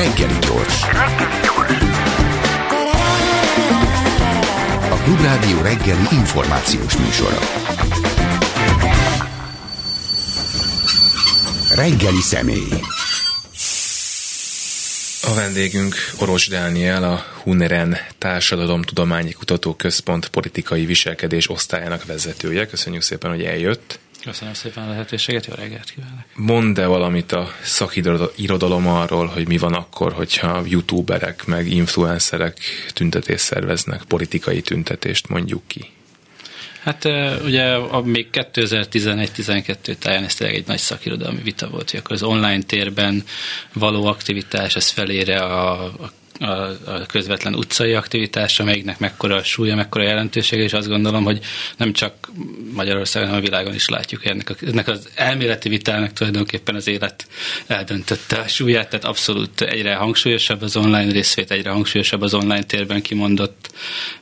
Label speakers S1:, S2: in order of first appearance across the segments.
S1: Reggeli gyors. A Klubrádió reggeli információs műsora. Reggeli személy.
S2: A vendégünk Oros Dániel, a Huneren Társadalomtudományi Kutatóközpont politikai viselkedés osztályának vezetője. Köszönjük szépen, hogy eljött.
S3: Köszönöm szépen a lehetőséget, jó reggelt kívánok.
S2: Mondd-e valamit a szakirodalom arról, hogy mi van akkor, hogyha youtuberek meg influencerek tüntetést szerveznek, politikai tüntetést mondjuk ki?
S3: Hát ugye a még 2011-12 táján ez tényleg egy nagy szakirodalmi vita volt, hogy akkor az online térben való aktivitás, ez felére a, a a, a közvetlen utcai aktivitás, amelyiknek mekkora a súlya, mekkora a jelentősége, és azt gondolom, hogy nem csak Magyarországon, hanem a világon is látjuk, hogy ennek, a, ennek az elméleti vitának tulajdonképpen az élet eldöntötte a súlyát, tehát abszolút egyre hangsúlyosabb az online részvét, egyre hangsúlyosabb az online térben kimondott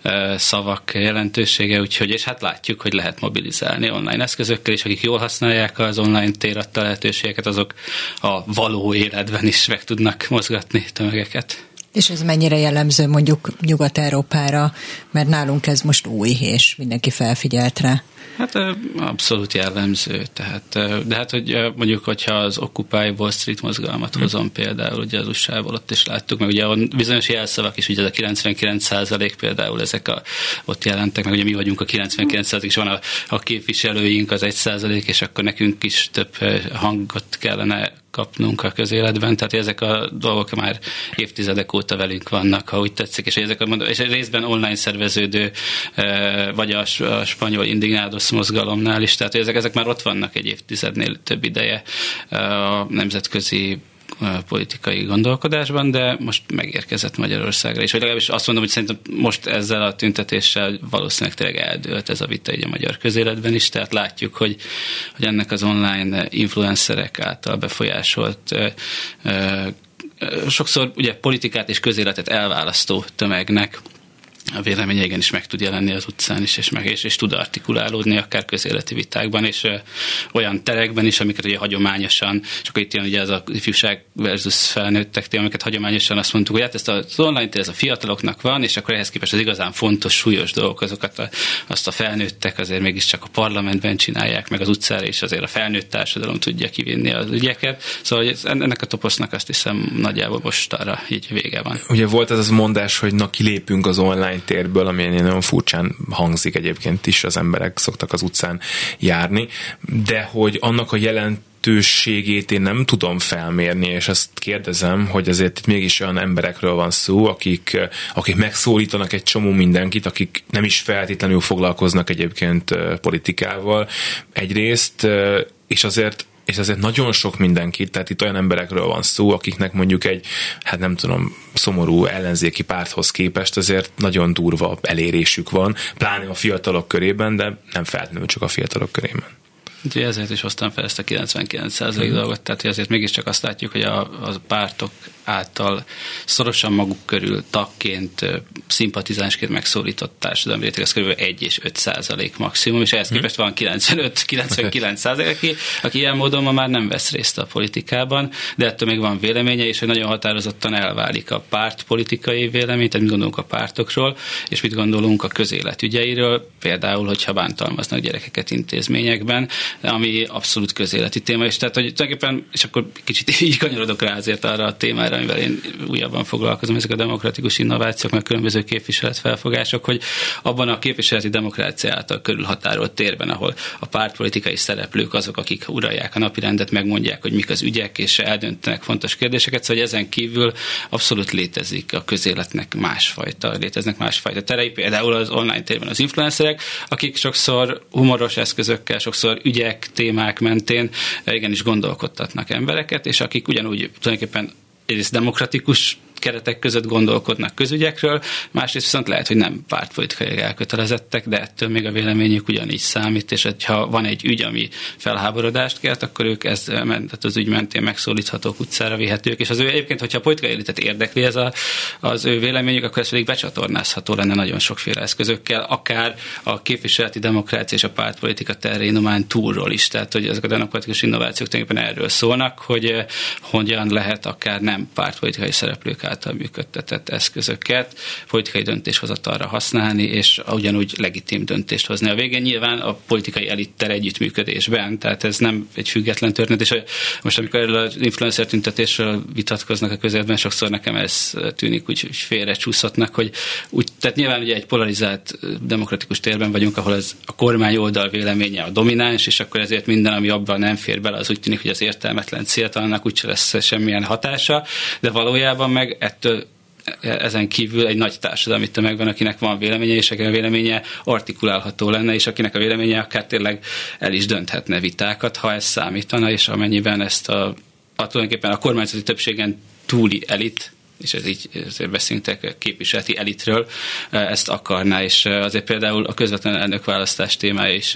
S3: uh, szavak jelentősége, úgyhogy, és hát látjuk, hogy lehet mobilizálni online eszközökkel, és akik jól használják az online tér adta lehetőségeket, azok a való életben is meg tudnak mozgatni tömegeket.
S4: És ez mennyire jellemző mondjuk Nyugat-Európára, mert nálunk ez most új, és mindenki felfigyelt rá.
S3: Hát abszolút jellemző. Tehát, de hát, hogy mondjuk, hogyha az Occupy Wall Street mozgalmat hmm. hozom például, ugye az usa ott is láttuk, meg ugye bizonyos jelszavak is, ugye ez a 99 százalék például ezek a, ott jelentek, meg ugye mi vagyunk a 99 százalék, és van a, a képviselőink az 1 százalék, és akkor nekünk is több hangot kellene kapnunk a közéletben, tehát ezek a dolgok már évtizedek óta velünk vannak, ha úgy tetszik, és ezek a, és részben online szerveződő, vagy a, spanyol indignádos mozgalomnál is, tehát ezek, ezek már ott vannak egy évtizednél több ideje a nemzetközi politikai gondolkodásban, de most megérkezett Magyarországra is. Vagy legalábbis azt mondom, hogy szerintem most ezzel a tüntetéssel valószínűleg tényleg eldőlt ez a vita így a magyar közéletben is, tehát látjuk, hogy, hogy ennek az online influencerek által befolyásolt sokszor ugye politikát és közéletet elválasztó tömegnek a véleménye igenis meg tud jelenni az utcán is, és, meg, és, és tud artikulálódni akár közéleti vitákban, és ö, olyan terekben is, amiket ugye hagyományosan, és akkor itt jön ugye az a ifjúság versus felnőttek téma, amiket hagyományosan azt mondtuk, hogy hát ezt az online ez a fiataloknak van, és akkor ehhez képest az igazán fontos, súlyos dolgok, azokat a, azt a felnőttek azért mégiscsak a parlamentben csinálják, meg az utcára, és azért a felnőtt társadalom tudja kivinni az ügyeket. Szóval hogy ennek a toposznak azt hiszem nagyjából most arra így vége van.
S2: Ugye volt ez az mondás, hogy na kilépünk az online térből, ami nagyon furcsán hangzik egyébként is, az emberek szoktak az utcán járni, de hogy annak a jelent jelentőségét én nem tudom felmérni, és ezt kérdezem, hogy azért mégis olyan emberekről van szó, akik, akik megszólítanak egy csomó mindenkit, akik nem is feltétlenül foglalkoznak egyébként politikával egyrészt, és azért és azért nagyon sok mindenkit, tehát itt olyan emberekről van szó, akiknek mondjuk egy, hát nem tudom, szomorú ellenzéki párthoz képest azért nagyon durva elérésük van, pláne a fiatalok körében, de nem feltétlenül csak a fiatalok körében.
S3: Úgyhogy ezért is hoztam fel ezt a 99% mm. dolgot, tehát hogy azért mégiscsak azt látjuk, hogy a, a pártok által szorosan maguk körül tagként, szimpatizánsként megszólított társadalmi réteg, ez kb. 1 és 5 százalék maximum, és ehhez mhm. képest van 95-99 százalék, aki, aki ilyen módon ma már nem vesz részt a politikában, de ettől még van véleménye, és hogy nagyon határozottan elválik a párt politikai vélemény, tehát mit gondolunk a pártokról, és mit gondolunk a közélet ügyeiről, például, hogyha bántalmaznak gyerekeket intézményekben, ami abszolút közéleti téma, és tehát, hogy tulajdonképpen, és akkor kicsit így kanyarodok rá azért arra a témára, amivel én újabban foglalkozom, ezek a demokratikus innovációk, meg különböző képviseletfelfogások, hogy abban a képviseleti demokrácia által körülhatárolt térben, ahol a pártpolitikai szereplők azok, akik uralják a napirendet, megmondják, hogy mik az ügyek, és eldöntenek fontos kérdéseket, szóval ezen kívül abszolút létezik a közéletnek másfajta, léteznek másfajta terei, például az online térben az influencerek, akik sokszor humoros eszközökkel, sokszor ügyek, témák mentén igenis gondolkodtatnak embereket, és akik ugyanúgy tulajdonképpen egyrészt demokratikus keretek között gondolkodnak közügyekről, másrészt viszont lehet, hogy nem pártpolitikai elkötelezettek, de ettől még a véleményük ugyanígy számít, és ha van egy ügy, ami felháborodást kelt, akkor ők ez, tehát az ügy mentén megszólíthatók, utcára vihetők, és az ő egyébként, hogyha a politikai elitet érdekli ez a, az ő véleményük, akkor ez pedig becsatornázható lenne nagyon sokféle eszközökkel, akár a képviseleti demokrácia és a pártpolitika terén túlról is. Tehát, hogy ezek a demokratikus innovációk tulajdonképpen erről szólnak, hogy hogyan lehet akár nem pártpolitikai szereplők által működtetett eszközöket politikai döntéshozatalra használni, és ugyanúgy legitim döntést hozni. A végén nyilván a politikai elittel együttműködésben, tehát ez nem egy független történet, és most amikor erről az influencer tüntetésről vitatkoznak a közelben, sokszor nekem ez tűnik úgy, hogy félre csúszhatnak, hogy úgy, tehát nyilván ugye egy polarizált demokratikus térben vagyunk, ahol ez a kormány oldal véleménye a domináns, és akkor ezért minden, ami abban nem fér bele, az úgy tűnik, hogy az értelmetlen céltalannak úgyse lesz semmilyen hatása, de valójában meg ettől ezen kívül egy nagy társadalmi tömeg van, akinek van véleménye, és akinek a véleménye artikulálható lenne, és akinek a véleménye akár tényleg el is dönthetne vitákat, ha ez számítana, és amennyiben ezt a, a tulajdonképpen a kormányzati többségen túli elit és ez így ezért beszélünk képviseleti elitről, ezt akarná, és azért például a közvetlen elnökválasztás témája is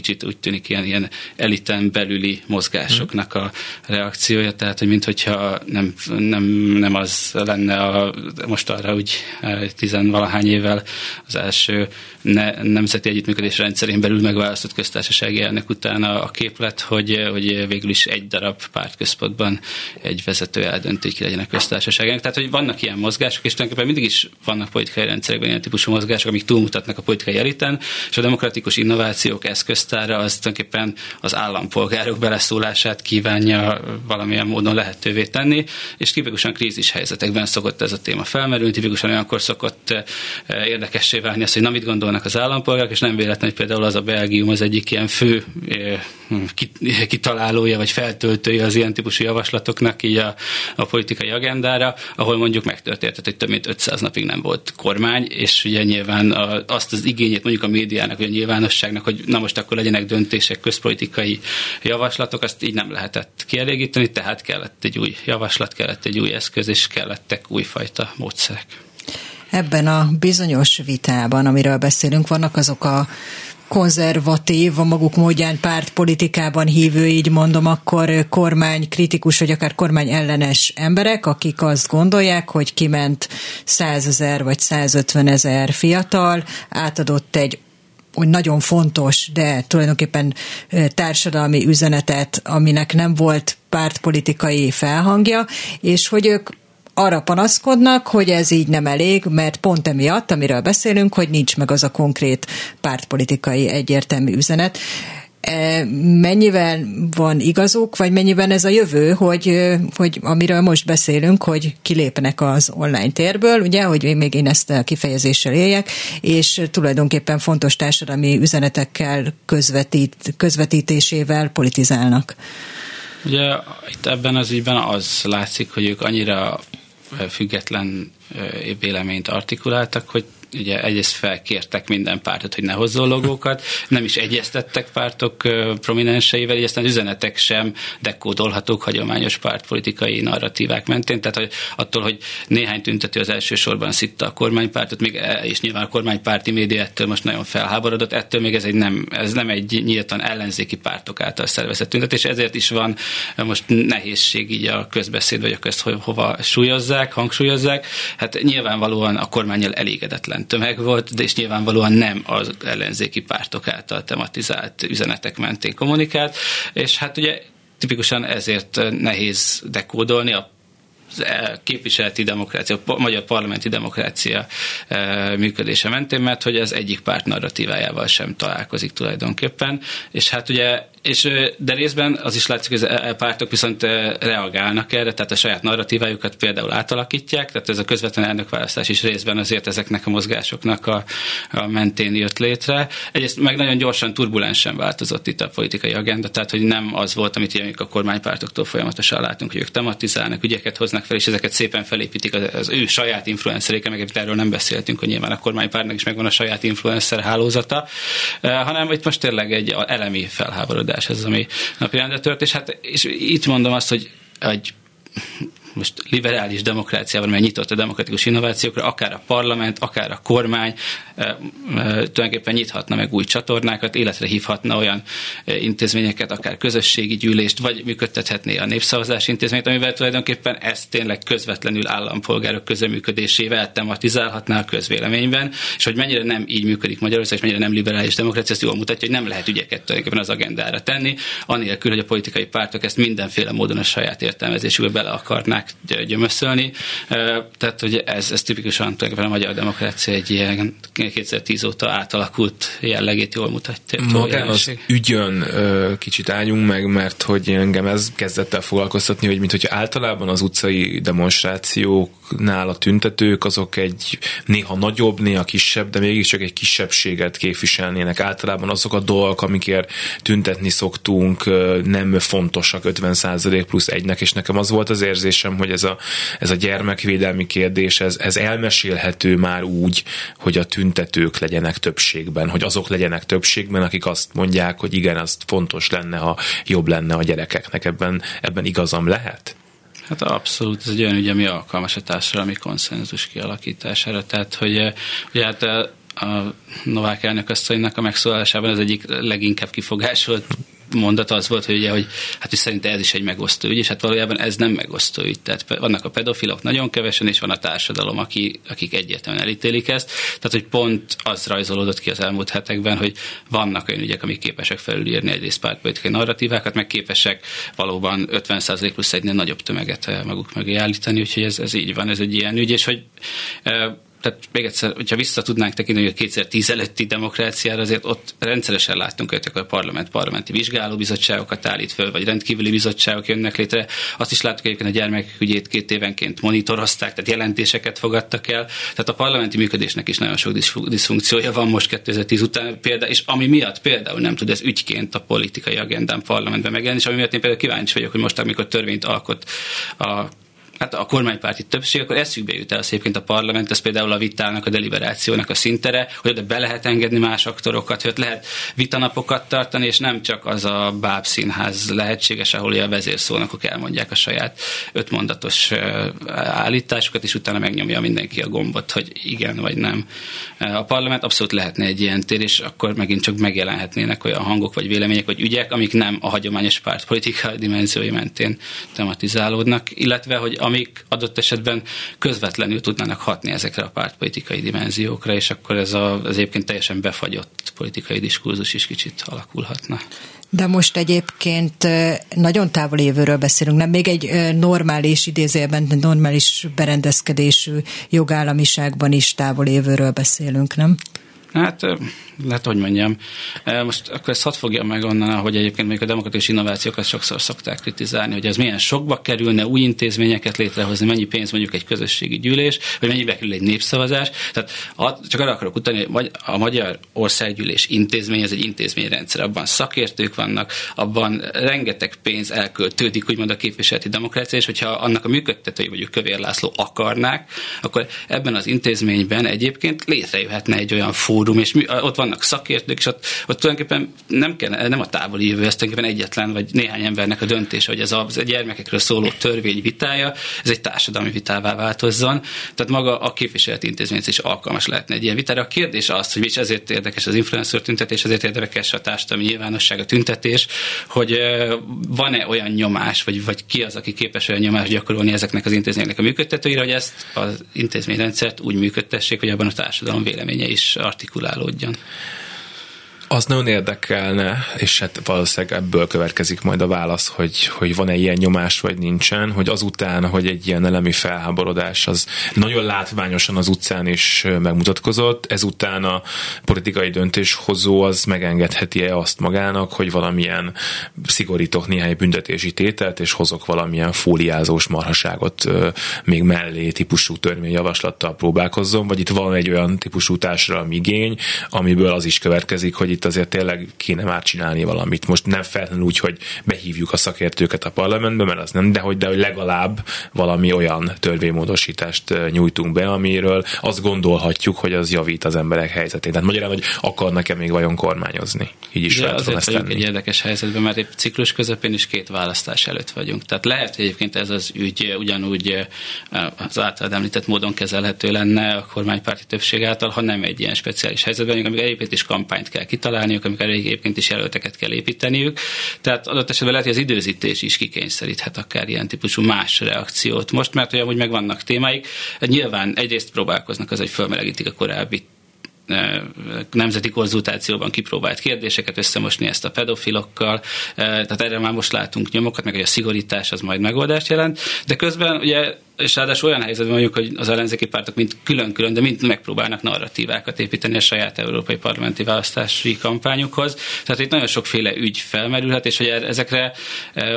S3: kicsit úgy tűnik ilyen, ilyen eliten belüli mozgásoknak a reakciója, tehát hogy minthogyha nem, nem, nem az lenne a, most arra úgy eh, tizenvalahány évvel az első ne, nemzeti együttműködés rendszerén belül megválasztott köztársasági elnök után a, a képlet, hogy, hogy végül is egy darab pártközpontban egy vezető eldönt, hogy ki legyen a köztársaság. Tehát, hogy vannak ilyen mozgások, és tulajdonképpen mindig is vannak politikai rendszerekben ilyen típusú mozgások, amik túlmutatnak a politikai eliten, és a demokratikus innovációk eszköztára az tulajdonképpen az állampolgárok beleszólását kívánja valamilyen módon lehetővé tenni, és tipikusan krízis helyzetekben szokott ez a téma felmerülni, tipikusan olyankor szokott eh, érdekessé válni az, hogy na mit gondolnak az állampolgárok, és nem véletlen, hogy például az a Belgium az egyik ilyen fő eh, kitalálója vagy feltöltője az ilyen típusú javaslatoknak így a, a politikai agendára, ahol mondjuk megtörtént, hogy több mint 500 napig nem volt kormány, és ugye nyilván azt az igényét mondjuk a médiának, vagy a nyilvánosságnak, hogy na most akkor legyenek döntések, közpolitikai javaslatok, azt így nem lehetett kielégíteni, tehát kellett egy új javaslat, kellett egy új eszköz, és kellettek újfajta módszerek.
S4: Ebben a bizonyos vitában, amiről beszélünk, vannak azok a konzervatív, a maguk módján pártpolitikában hívő, így mondom, akkor kormány kritikus, vagy akár kormány ellenes emberek, akik azt gondolják, hogy kiment 100 ezer vagy 150 ezer fiatal, átadott egy hogy nagyon fontos, de tulajdonképpen társadalmi üzenetet, aminek nem volt pártpolitikai felhangja, és hogy ők arra panaszkodnak, hogy ez így nem elég, mert pont emiatt, amiről beszélünk, hogy nincs meg az a konkrét pártpolitikai egyértelmű üzenet mennyivel van igazuk, vagy mennyiben ez a jövő, hogy, hogy amiről most beszélünk, hogy kilépnek az online térből, ugye, hogy még én ezt a kifejezéssel éljek, és tulajdonképpen fontos társadalmi üzenetekkel közvetít, közvetítésével politizálnak.
S3: Ugye itt ebben az ügyben az látszik, hogy ők annyira független véleményt artikuláltak, hogy ugye egyrészt felkértek minden pártot, hogy ne hozzon logókat, nem is egyeztettek pártok prominenseivel, így aztán üzenetek sem dekódolhatók hagyományos pártpolitikai narratívák mentén, tehát hogy attól, hogy néhány tüntető az elsősorban szitta a kormánypártot, még e, és nyilván a kormánypárti média ettől most nagyon felháborodott, ettől még ez, egy nem, ez nem egy nyíltan ellenzéki pártok által szervezett tüntetés, ezért is van most nehézség így a közbeszéd, vagy a közt, hogy hova súlyozzák, hangsúlyozzák. Hát nyilvánvalóan a kormányjal elégedetlen ellen tömeg volt, de és nyilvánvalóan nem az ellenzéki pártok által tematizált üzenetek mentén kommunikált, és hát ugye tipikusan ezért nehéz dekódolni a képviseleti demokrácia, a magyar parlamenti demokrácia e, működése mentén, mert hogy az egyik párt narratívájával sem találkozik tulajdonképpen, és hát ugye és, de részben az is látszik, hogy az e, e pártok viszont reagálnak erre, tehát a saját narratívájukat például átalakítják, tehát ez a közvetlen elnökválasztás is részben azért ezeknek a mozgásoknak a, a mentén jött létre. Egyrészt meg nagyon gyorsan, turbulensen változott itt a politikai agenda, tehát hogy nem az volt, amit ilyen a kormánypártoktól folyamatosan látunk, hogy ők tematizálnak, ügyeket hoznak fel, és ezeket szépen felépítik az, az ő saját influenceréke, meg erről nem beszéltünk, hogy nyilván a kormánypártnak is megvan a saját influencer hálózata, hanem itt most tényleg egy elemi felháborodás megoldás ez, ami napirendre tört, és hát és itt mondom azt, hogy egy most liberális demokráciában, mert nyitott a demokratikus innovációkra, akár a parlament, akár a kormány tulajdonképpen nyithatna meg új csatornákat, életre hívhatna olyan intézményeket, akár közösségi gyűlést, vagy működtethetné a népszavazás intézményt, amivel tulajdonképpen ezt tényleg közvetlenül állampolgárok közöműködésével tematizálhatná a közvéleményben, és hogy mennyire nem így működik Magyarország, és mennyire nem liberális demokrácia, ezt jól mutatja, hogy nem lehet ügyeket tulajdonképpen az agendára tenni, anélkül, hogy a politikai pártok ezt mindenféle módon a saját értelmezésükbe bele akarnák gyömöszölni. Tehát, hogy ez, ez tipikusan a magyar demokrácia egy ilyen 2010 óta átalakult jellegét jól mutatja.
S2: Magán az ügyön kicsit álljunk meg, mert hogy engem ez kezdett el foglalkoztatni, hogy mint hogy általában az utcai demonstrációknál a tüntetők azok egy néha nagyobb, néha kisebb, de mégiscsak egy kisebbséget képviselnének. Általában azok a dolgok, amikért tüntetni szoktunk, nem fontosak 50% plusz egynek, és nekem az volt az érzésem, hogy ez a, ez a gyermekvédelmi kérdés, ez, ez elmesélhető már úgy, hogy a tüntetők legyenek többségben, hogy azok legyenek többségben, akik azt mondják, hogy igen, azt fontos lenne, ha jobb lenne a gyerekeknek. Ebben, ebben igazam lehet?
S3: Hát abszolút, ez egy olyan ügy, ami alkalmas a társadalmi konszenzus kialakítására. Tehát, hogy ugye hát a Novák elnök asszonynak a megszólásában az egyik leginkább kifogásolt mondata az volt, hogy, ugye, hogy hát hogy szerint ez is egy megosztó ügy, és hát valójában ez nem megosztó ügy. Tehát vannak a pedofilok nagyon kevesen, és van a társadalom, aki, akik egyértelműen elítélik ezt. Tehát, hogy pont az rajzolódott ki az elmúlt hetekben, hogy vannak olyan ügyek, amik képesek felülírni egyrészt pártpolitikai narratívákat, meg képesek valóban 50% plusz egynél nagyobb tömeget maguk mögé állítani, úgyhogy ez, ez így van, ez egy ilyen ügy, és hogy tehát még egyszer, hogyha vissza tudnánk tekinteni a 2010 előtti demokráciára, azért ott rendszeresen láttunk hogy a parlament parlamenti vizsgálóbizottságokat állít föl, vagy rendkívüli bizottságok jönnek létre. Azt is láttuk egyébként a gyermekügyét két évenként monitorozták, tehát jelentéseket fogadtak el. Tehát a parlamenti működésnek is nagyon sok diszfunkciója van most 2010 után például, és ami miatt például nem tud ez ügyként a politikai agendán parlamentben megjelenni, és ami miatt én például kíváncsi vagyok, hogy most, amikor törvényt alkot a hát a kormánypárti többség, akkor eszükbe jut el egyébként a parlament, ez például a vitának, a deliberációnak a szintere, hogy oda be lehet engedni más aktorokat, hogy lehet vitanapokat tartani, és nem csak az a bábszínház lehetséges, ahol a vezérszónokok elmondják a saját ötmondatos állításukat, és utána megnyomja mindenki a gombot, hogy igen vagy nem. A parlament abszolút lehetne egy ilyen tér, és akkor megint csak megjelenhetnének olyan hangok, vagy vélemények, vagy ügyek, amik nem a hagyományos pártpolitika dimenziói mentén tematizálódnak, illetve, hogy amik adott esetben közvetlenül tudnának hatni ezekre a pártpolitikai dimenziókra, és akkor ez a, az egyébként teljesen befagyott politikai diskurzus is kicsit alakulhatna.
S4: De most egyébként nagyon távol évőről beszélünk, nem még egy normális idézőjelben, normális berendezkedésű jogállamiságban is távol évőről beszélünk, nem?
S3: Hát lehet, hogy mondjam. Most akkor ezt hadd fogja meg onnan, hogy egyébként még a demokratikus innovációkat sokszor szokták kritizálni, hogy ez milyen sokba kerülne új intézményeket létrehozni, mennyi pénz mondjuk egy közösségi gyűlés, vagy mennyibe kerül egy népszavazás. Tehát csak arra akarok utalni, hogy a Magyar Országgyűlés intézmény, ez egy intézményrendszer, abban szakértők vannak, abban rengeteg pénz elköltődik, úgymond a képviseleti demokrácia, és hogyha annak a működtetői vagy Kövér László akarnák, akkor ebben az intézményben egyébként létrejöhetne egy olyan fórum, és ott van vannak szakértők, és ott, ott tulajdonképpen nem, kell, nem a távoli jövő, ez tulajdonképpen egyetlen vagy néhány embernek a döntése, hogy ez a, a gyermekekről szóló törvény vitája, ez egy társadalmi vitává változzon. Tehát maga a képviseleti intézmény is alkalmas lehetne egy ilyen vitára. A kérdés az, hogy és ezért érdekes az influencer tüntetés, ezért érdekes a társadalmi nyilvánosság, a tüntetés, hogy van-e olyan nyomás, vagy, vagy ki az, aki képes olyan nyomást gyakorolni ezeknek az intézményeknek a működtetőire, hogy ezt az intézményrendszert úgy működtessék, hogy abban a társadalom véleménye is artikulálódjon.
S2: Az nagyon érdekelne, és hát valószínűleg ebből következik majd a válasz, hogy, hogy van-e ilyen nyomás, vagy nincsen, hogy azután, hogy egy ilyen elemi felháborodás az nagyon látványosan az utcán is megmutatkozott, ezután a politikai döntéshozó az megengedheti-e azt magának, hogy valamilyen szigorítok néhány büntetési tételt, és hozok valamilyen fóliázós marhaságot még mellé típusú törvényjavaslattal próbálkozzon, vagy itt van egy olyan típusú társadalmi igény, amiből az is következik, hogy itt azért tényleg kéne már csinálni valamit. Most nem feltétlenül úgy, hogy behívjuk a szakértőket a parlamentbe, mert az nem, de hogy, de hogy legalább valami olyan törvénymódosítást nyújtunk be, amiről azt gondolhatjuk, hogy az javít az emberek helyzetét. Tehát magyarán, hogy akarnak-e még vajon kormányozni. Így is lehet
S3: azért
S2: ezt
S3: tenni. egy érdekes helyzetben, mert épp ciklus közepén is két választás előtt vagyunk. Tehát lehet, hogy egyébként ez az ügy ugyanúgy az általad említett módon kezelhető lenne a kormánypárti többség által, ha nem egy ilyen speciális helyzetben, amikor egyébként is kampányt kell kitalálniuk, amikor egyébként is jelölteket kell építeniük. Tehát adott esetben lehet, hogy az időzítés is kikényszeríthet akár ilyen típusú más reakciót. Most, mert hogy amúgy megvannak témáik, nyilván egyrészt próbálkoznak az, hogy fölmelegítik a korábbi nemzeti konzultációban kipróbált kérdéseket, összemosni ezt a pedofilokkal, tehát erre már most látunk nyomokat, meg hogy a szigorítás az majd megoldást jelent, de közben ugye és ráadásul olyan helyzetben vagyunk, hogy az ellenzéki pártok mind külön-külön, de mind megpróbálnak narratívákat építeni a saját európai parlamenti választási kampányukhoz. Tehát itt nagyon sokféle ügy felmerülhet, és hogy ezekre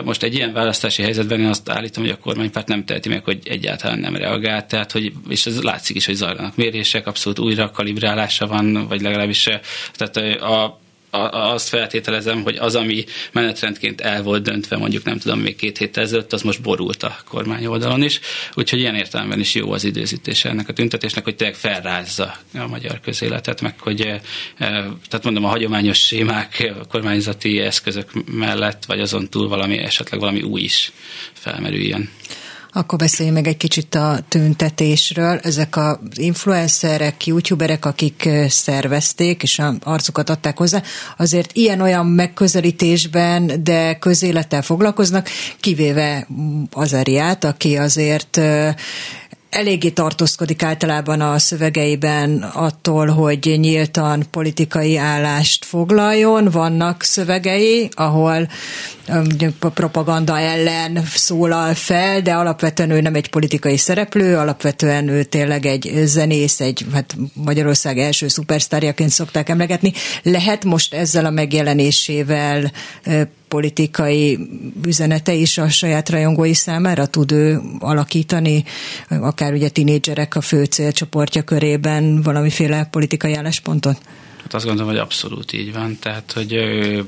S3: most egy ilyen választási helyzetben én azt állítom, hogy a kormánypárt nem teheti meg, hogy egyáltalán nem reagál. Tehát, hogy, és ez látszik is, hogy zajlanak mérések, abszolút újra kalibrálása van, vagy legalábbis tehát a azt feltételezem, hogy az, ami menetrendként el volt döntve, mondjuk nem tudom, még két héttel ezelőtt, az most borult a kormány oldalon is. Úgyhogy ilyen értelemben is jó az időzítése ennek a tüntetésnek, hogy tényleg felrázza a magyar közéletet, meg hogy, eh, tehát mondom, a hagyományos sémák, a kormányzati eszközök mellett, vagy azon túl valami, esetleg valami új is felmerüljön.
S4: Akkor beszéljünk meg egy kicsit a tüntetésről. Ezek az influencerek, youtuberek, akik szervezték, és a arcukat adták hozzá, azért ilyen-olyan megközelítésben, de közélettel foglalkoznak, kivéve Azariát, aki azért eléggé tartózkodik általában a szövegeiben attól, hogy nyíltan politikai állást foglaljon. Vannak szövegei, ahol propaganda ellen szólal fel, de alapvetően ő nem egy politikai szereplő, alapvetően ő tényleg egy zenész, egy hát Magyarország első szupersztárjaként szokták emlegetni. Lehet most ezzel a megjelenésével politikai üzenete is a saját rajongói számára tud ő alakítani, akár ugye tinédzserek a fő célcsoportja körében valamiféle politikai álláspontot?
S3: Hát azt gondolom, hogy abszolút így van, tehát hogy ő,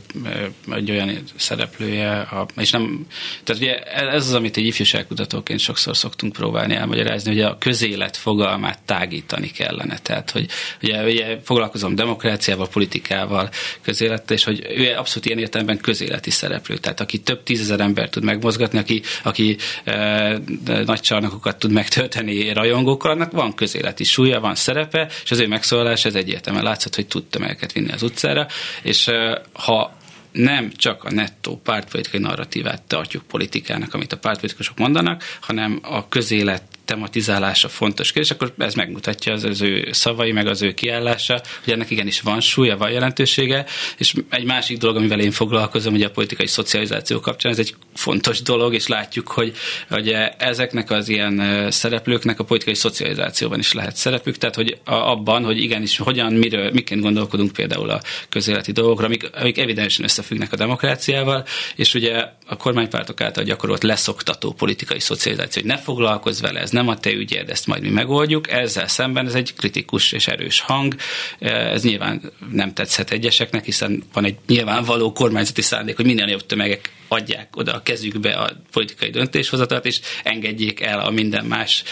S3: egy olyan szereplője, a, és nem, tehát ugye ez az, amit egy ifjúságkutatóként sokszor szoktunk próbálni elmagyarázni, hogy a közélet fogalmát tágítani kellene, tehát hogy ugye, ugye foglalkozom demokráciával, politikával, közélettel, és hogy ő abszolút ilyen értelemben közéleti szereplő, tehát aki több tízezer ember tud megmozgatni, aki, aki e, nagy csarnokokat tud megtölteni rajongókkal, annak van közéleti súlya, van szerepe, és az ő megszólalás ez egyértelműen látszott, hogy tud tömegeket vinni az utcára, és ha nem csak a nettó pártpolitikai narratívát tartjuk politikának, amit a pártpolitikusok mondanak, hanem a közélet tematizálása fontos kérdés, akkor ez megmutatja az, az ő szavai, meg az ő kiállása, hogy ennek igenis van súlya, van jelentősége, és egy másik dolog, amivel én foglalkozom, ugye a politikai szocializáció kapcsán, ez egy fontos dolog, és látjuk, hogy ugye ezeknek az ilyen szereplőknek a politikai szocializációban is lehet szerepük, tehát hogy abban, hogy igenis hogyan, miről, miként gondolkodunk például a közéleti dolgokra, amik, amik evidensen összefüggnek a demokráciával, és ugye a kormánypártok által gyakorolt leszoktató politikai szocializáció, hogy ne foglalkozz vele, ez nem a te ügyed, ezt majd mi megoldjuk. Ezzel szemben ez egy kritikus és erős hang. Ez nyilván nem tetszhet egyeseknek, hiszen van egy nyilvánvaló kormányzati szándék, hogy minél jobb tömegek adják oda a kezükbe a politikai döntéshozatát, és engedjék el a minden más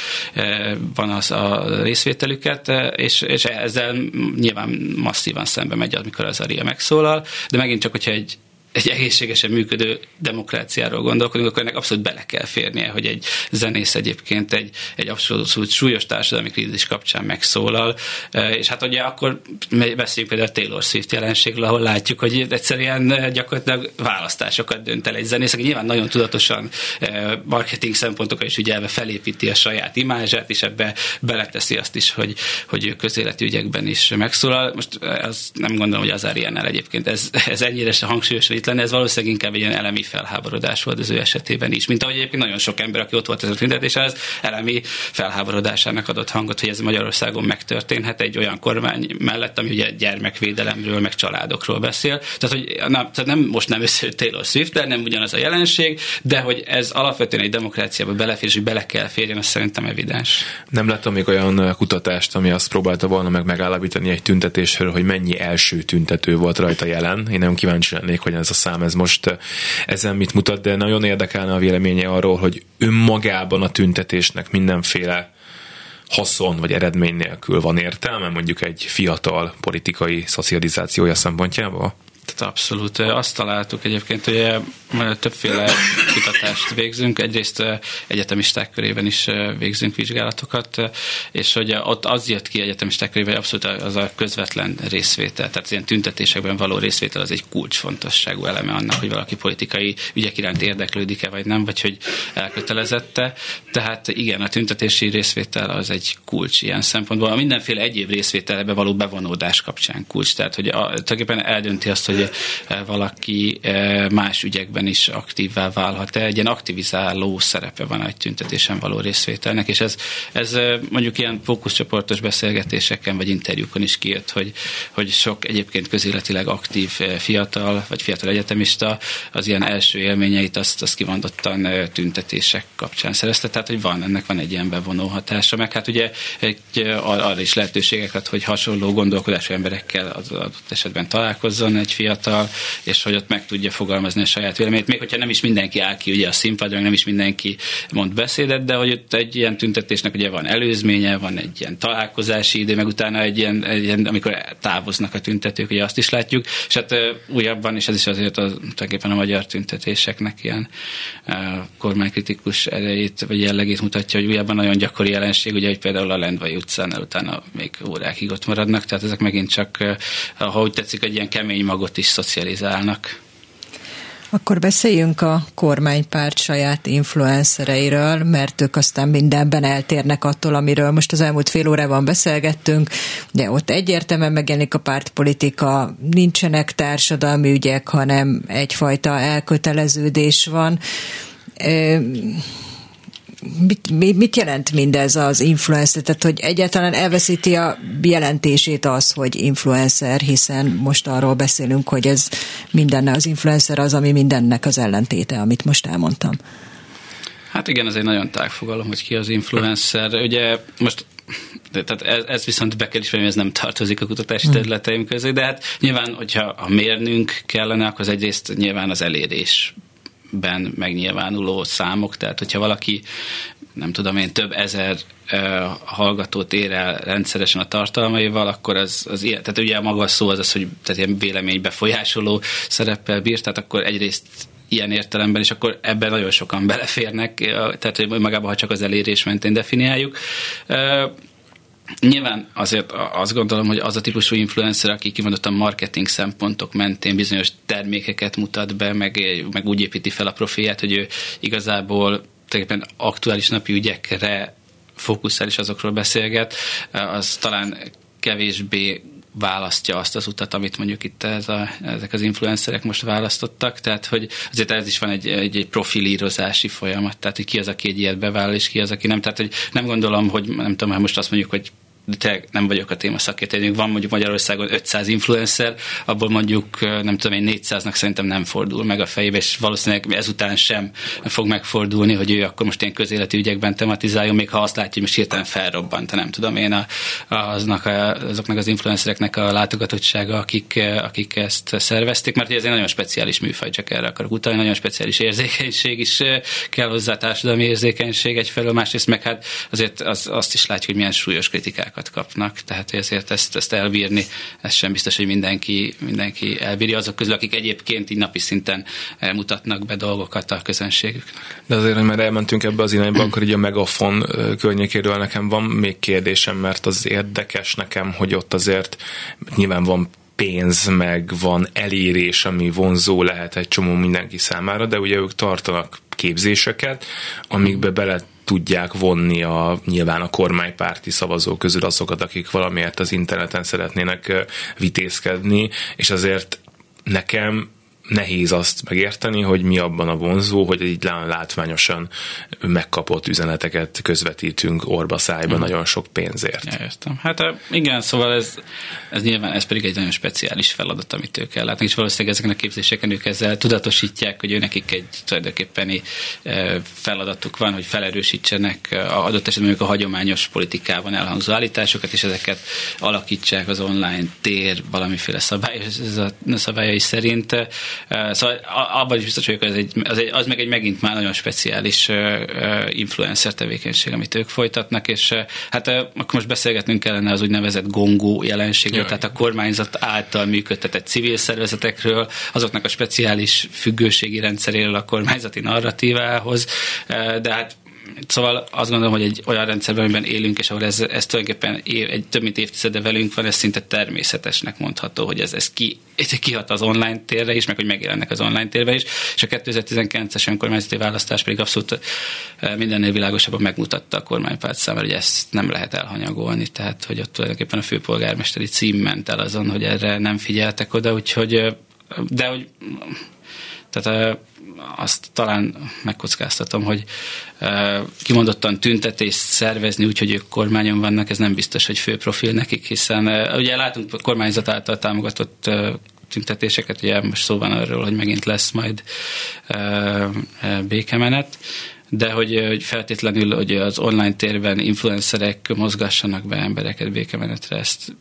S3: van az a részvételüket, és, és ezzel nyilván masszívan szembe megy, amikor az Aria megszólal, de megint csak, hogyha egy egy egészségesen működő demokráciáról gondolkodunk, akkor ennek abszolút bele kell férnie, hogy egy zenész egyébként egy, egy abszolút súlyos társadalmi krízis kapcsán megszólal, e, és hát ugye akkor beszéljünk például a Taylor Swift jelenségről, ahol látjuk, hogy egyszerűen gyakorlatilag választásokat dönt el egy zenész, aki nyilván nagyon tudatosan e, marketing szempontokkal is ügyelve felépíti a saját imázsát, és ebbe beleteszi azt is, hogy, hogy ő közéleti ügyekben is megszólal. Most az nem gondolom, hogy az Ariánál egyébként ez, ez ennyire se hangsúlyos, hogy itt lenne, ez valószínűleg inkább egy ilyen elemi felháborodás volt az ő esetében is. Mint ahogy egyébként nagyon sok ember, aki ott volt ez a tüntetés, az elemi felháborodásának adott hangot, hogy ez Magyarországon megtörténhet egy olyan kormány mellett, ami ugye gyermekvédelemről, meg családokról beszél. Tehát, hogy na, tehát nem, most nem összejött Taylor swift nem ugyanaz a jelenség, de hogy ez alapvetően egy demokráciába belefér, és bele kell férjen, az szerintem evidens.
S2: Nem láttam még olyan kutatást, ami azt próbálta volna meg megállapítani egy tüntetésről, hogy mennyi első tüntető volt rajta jelen. Én nem kíváncsi lennék, hogy ez a szám ez most ezen mit mutat, de nagyon érdekelne a véleménye arról, hogy önmagában a tüntetésnek mindenféle haszon vagy eredmény nélkül van értelme mondjuk egy fiatal politikai szocializációja szempontjából?
S3: Tehát abszolút. Azt találtuk egyébként, hogy többféle kutatást végzünk. Egyrészt egyetemisták körében is végzünk vizsgálatokat, és hogy ott az jött ki egyetemisták körében, abszolút az a közvetlen részvétel. Tehát ilyen tüntetésekben való részvétel az egy kulcsfontosságú eleme annak, hogy valaki politikai ügyek iránt érdeklődik-e vagy nem, vagy hogy elkötelezette. Tehát igen, a tüntetési részvétel az egy kulcs ilyen szempontból. A mindenféle egyéb részvételbe való bevonódás kapcsán kulcs. Tehát, hogy a, tulajdonképpen eldönti azt, hogy valaki más ügyekben is aktívvá válhat-e. Egy ilyen aktivizáló szerepe van egy tüntetésen való részvételnek, és ez, ez mondjuk ilyen fókuszcsoportos beszélgetéseken vagy interjúkon is kijött, hogy, hogy sok egyébként közéletileg aktív fiatal vagy fiatal egyetemista az ilyen első élményeit azt, azt kivandottan tüntetések kapcsán szerezte, tehát hogy van, ennek van egy ilyen bevonó hatása, meg hát ugye egy, arra is lehetőségeket, hogy hasonló gondolkodású emberekkel az adott esetben találkozzon egy fiatal, és hogy ott meg tudja fogalmazni a saját véleményét, még hogyha nem is mindenki áll ki ugye a színpadra, nem is mindenki mond beszédet, de hogy ott egy ilyen tüntetésnek ugye van előzménye, van egy ilyen találkozási idő, meg utána egy ilyen, egy ilyen amikor távoznak a tüntetők, ugye azt is látjuk, és hát újabban, és ez is azért a, tulajdonképpen a magyar tüntetéseknek ilyen kormánykritikus erejét, vagy jellegét mutatja, hogy újabban nagyon gyakori jelenség, ugye, hogy például a Lendvai utcán utána még órákig ott maradnak, tehát ezek megint csak, ha úgy tetszik, egy ilyen kemény magot is szocializálnak.
S4: Akkor beszéljünk a kormánypárt saját influencereiről, mert ők aztán mindenben eltérnek attól, amiről most az elmúlt fél órában beszélgettünk, de ott egyértelműen megjelenik a pártpolitika, nincsenek társadalmi ügyek, hanem egyfajta elköteleződés van mit, mit jelent mindez az influencer? Tehát, hogy egyáltalán elveszíti a jelentését az, hogy influencer, hiszen most arról beszélünk, hogy ez mindenne az influencer az, ami mindennek az ellentéte, amit most elmondtam.
S3: Hát igen, ez egy nagyon tág fogalom, hogy ki az influencer. Ugye most de, tehát ez, ez viszont be kell ismerni, ez nem tartozik a kutatási hmm. területeim közé, de hát nyilván, hogyha a mérnünk kellene, akkor az egyrészt nyilván az elérés ben megnyilvánuló számok, tehát hogyha valaki nem tudom én, több ezer uh, hallgatót ér el rendszeresen a tartalmaival, akkor az, az ilyen, tehát ugye maga a szó az az, hogy tehát ilyen vélemény befolyásoló szereppel bír, tehát akkor egyrészt ilyen értelemben, és akkor ebben nagyon sokan beleférnek, tehát hogy magában, ha csak az elérés mentén definiáljuk. Nyilván azért azt gondolom, hogy az a típusú influencer, aki kimondottan marketing szempontok mentén bizonyos termékeket mutat be, meg, meg úgy építi fel a profilját, hogy ő igazából tulajdonképpen aktuális napi ügyekre fókuszál és azokról beszélget, az talán kevésbé választja azt az utat, amit mondjuk itt ez a, ezek az influencerek most választottak, tehát hogy azért ez is van egy, egy, egy profilírozási folyamat, tehát hogy ki az, aki egy ilyet bevállal, és ki az, aki nem. Tehát hogy nem gondolom, hogy nem tudom, ha most azt mondjuk, hogy de tényleg nem vagyok a téma szakértő. Van mondjuk Magyarországon 500 influencer, abból mondjuk nem tudom én 400-nak szerintem nem fordul meg a fejébe, és valószínűleg ezután sem fog megfordulni, hogy ő akkor most ilyen közéleti ügyekben tematizáljon, még ha azt látja, hogy most hirtelen felrobbant, nem tudom én a, aznak a, azoknak az influencereknek a látogatottsága, akik, akik ezt szervezték, mert ez egy nagyon speciális műfaj, csak erre akarok utalni, nagyon speciális érzékenység is kell hozzá, társadalmi érzékenység egyfelől, másrészt meg hát azért az, azt is látjuk, hogy milyen súlyos kritikák díjakat kapnak, tehát ezért ezt, ezt elbírni, ez sem biztos, hogy mindenki, mindenki elbírja azok közül, akik egyébként így napi szinten mutatnak be dolgokat a közönségüknek.
S2: De azért, hogy már elmentünk ebbe az irányba, akkor így a megafon környékéről nekem van még kérdésem, mert az érdekes nekem, hogy ott azért nyilván van pénz, meg van elérés, ami vonzó lehet egy csomó mindenki számára, de ugye ők tartanak képzéseket, amikbe bele tudják vonni a, nyilván a kormánypárti szavazók közül azokat, akik valamiért az interneten szeretnének vitézkedni, és azért nekem nehéz azt megérteni, hogy mi abban a vonzó, hogy így látványosan megkapott üzeneteket közvetítünk orba szájba mm. nagyon sok pénzért.
S3: Ja, értem. Hát igen, szóval ez, ez nyilván ez pedig egy nagyon speciális feladat, amit ők ellátnak, és valószínűleg ezeken a képzéseken ők ezzel tudatosítják, hogy ő nekik egy tulajdonképpeni feladatuk van, hogy felerősítsenek adott esetben a hagyományos politikában elhangzó állításokat, és ezeket alakítsák az online tér valamiféle szabály, szabályai szerint. Szóval abban is biztos vagyok, az, egy, az, egy, az meg egy megint már nagyon speciális influencer tevékenység, amit ők folytatnak, és hát akkor most beszélgetnünk kellene az úgynevezett gongó jelenségről, tehát a kormányzat által működtetett civil szervezetekről, azoknak a speciális függőségi rendszeréről a kormányzati narratívához, de hát Szóval azt gondolom, hogy egy olyan rendszerben, amiben élünk, és ahol ez, ez tulajdonképpen év, egy több mint évtizede velünk van, ez szinte természetesnek mondható, hogy ez, ez ki, ez kihat az online térre is, meg hogy megjelennek az online térbe is, és a 2019-es önkormányzati választás pedig abszolút mindennél világosabban megmutatta a kormánypárt számára, hogy ezt nem lehet elhanyagolni, tehát hogy ott tulajdonképpen a főpolgármesteri cím ment el azon, hogy erre nem figyeltek oda, úgyhogy de hogy tehát eh, azt talán megkockáztatom, hogy kimondottan tüntetést szervezni, úgyhogy ők kormányon vannak, ez nem biztos, hogy fő profil nekik, hiszen ugye látunk a kormányzat által támogatott tüntetéseket, ugye most szó van arról, hogy megint lesz majd békemenet, de hogy, hogy feltétlenül hogy az online térben influencerek mozgassanak be embereket békemenetre, ezt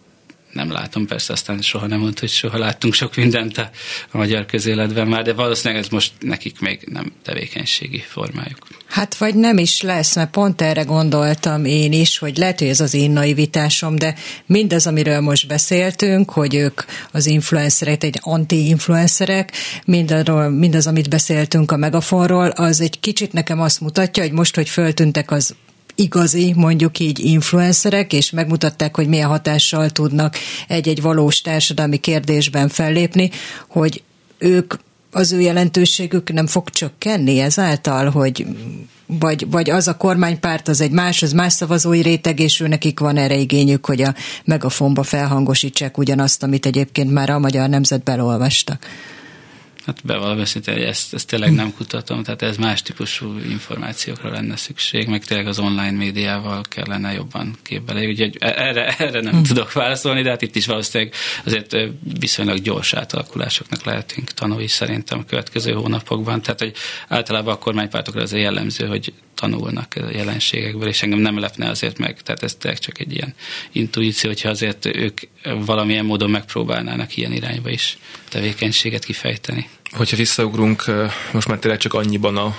S3: nem látom, persze aztán soha nem mondta, hogy soha láttunk sok mindent a, a magyar közéletben már, de valószínűleg ez most nekik még nem tevékenységi formájuk.
S4: Hát vagy nem is lesz, mert pont erre gondoltam én is, hogy lehet, hogy ez az én naivitásom, de mindaz, amiről most beszéltünk, hogy ők az influencerek, egy anti-influencerek, mindarról, mindaz, amit beszéltünk a megafonról, az egy kicsit nekem azt mutatja, hogy most, hogy föltűntek az igazi, mondjuk így influencerek, és megmutatták, hogy milyen hatással tudnak egy-egy valós társadalmi kérdésben fellépni, hogy ők az ő jelentőségük nem fog csökkenni ezáltal, hogy vagy, vagy az a kormánypárt, az egy más, az más szavazói réteg, és ő nekik van erre igényük, hogy a megafonba felhangosítsák ugyanazt, amit egyébként már a magyar nemzetben olvastak.
S3: Hát bevallom őszintén, hogy ezt, ezt tényleg nem kutatom, tehát ez más típusú információkra lenne szükség, meg tényleg az online médiával kellene jobban képbe lépni. Úgyhogy erre, erre nem hm. tudok válaszolni, de hát itt is valószínűleg azért viszonylag gyors átalakulásoknak lehetünk tanulni szerintem a következő hónapokban. Tehát, hogy általában a kormánypártokra az jellemző, hogy tanulnak a jelenségekből, és engem nem lepne azért meg. Tehát ez tényleg csak egy ilyen intuíció, hogyha azért ők valamilyen módon megpróbálnának ilyen irányba is tevékenységet kifejteni.
S2: Hogyha visszaugrunk, most már tényleg csak annyiban a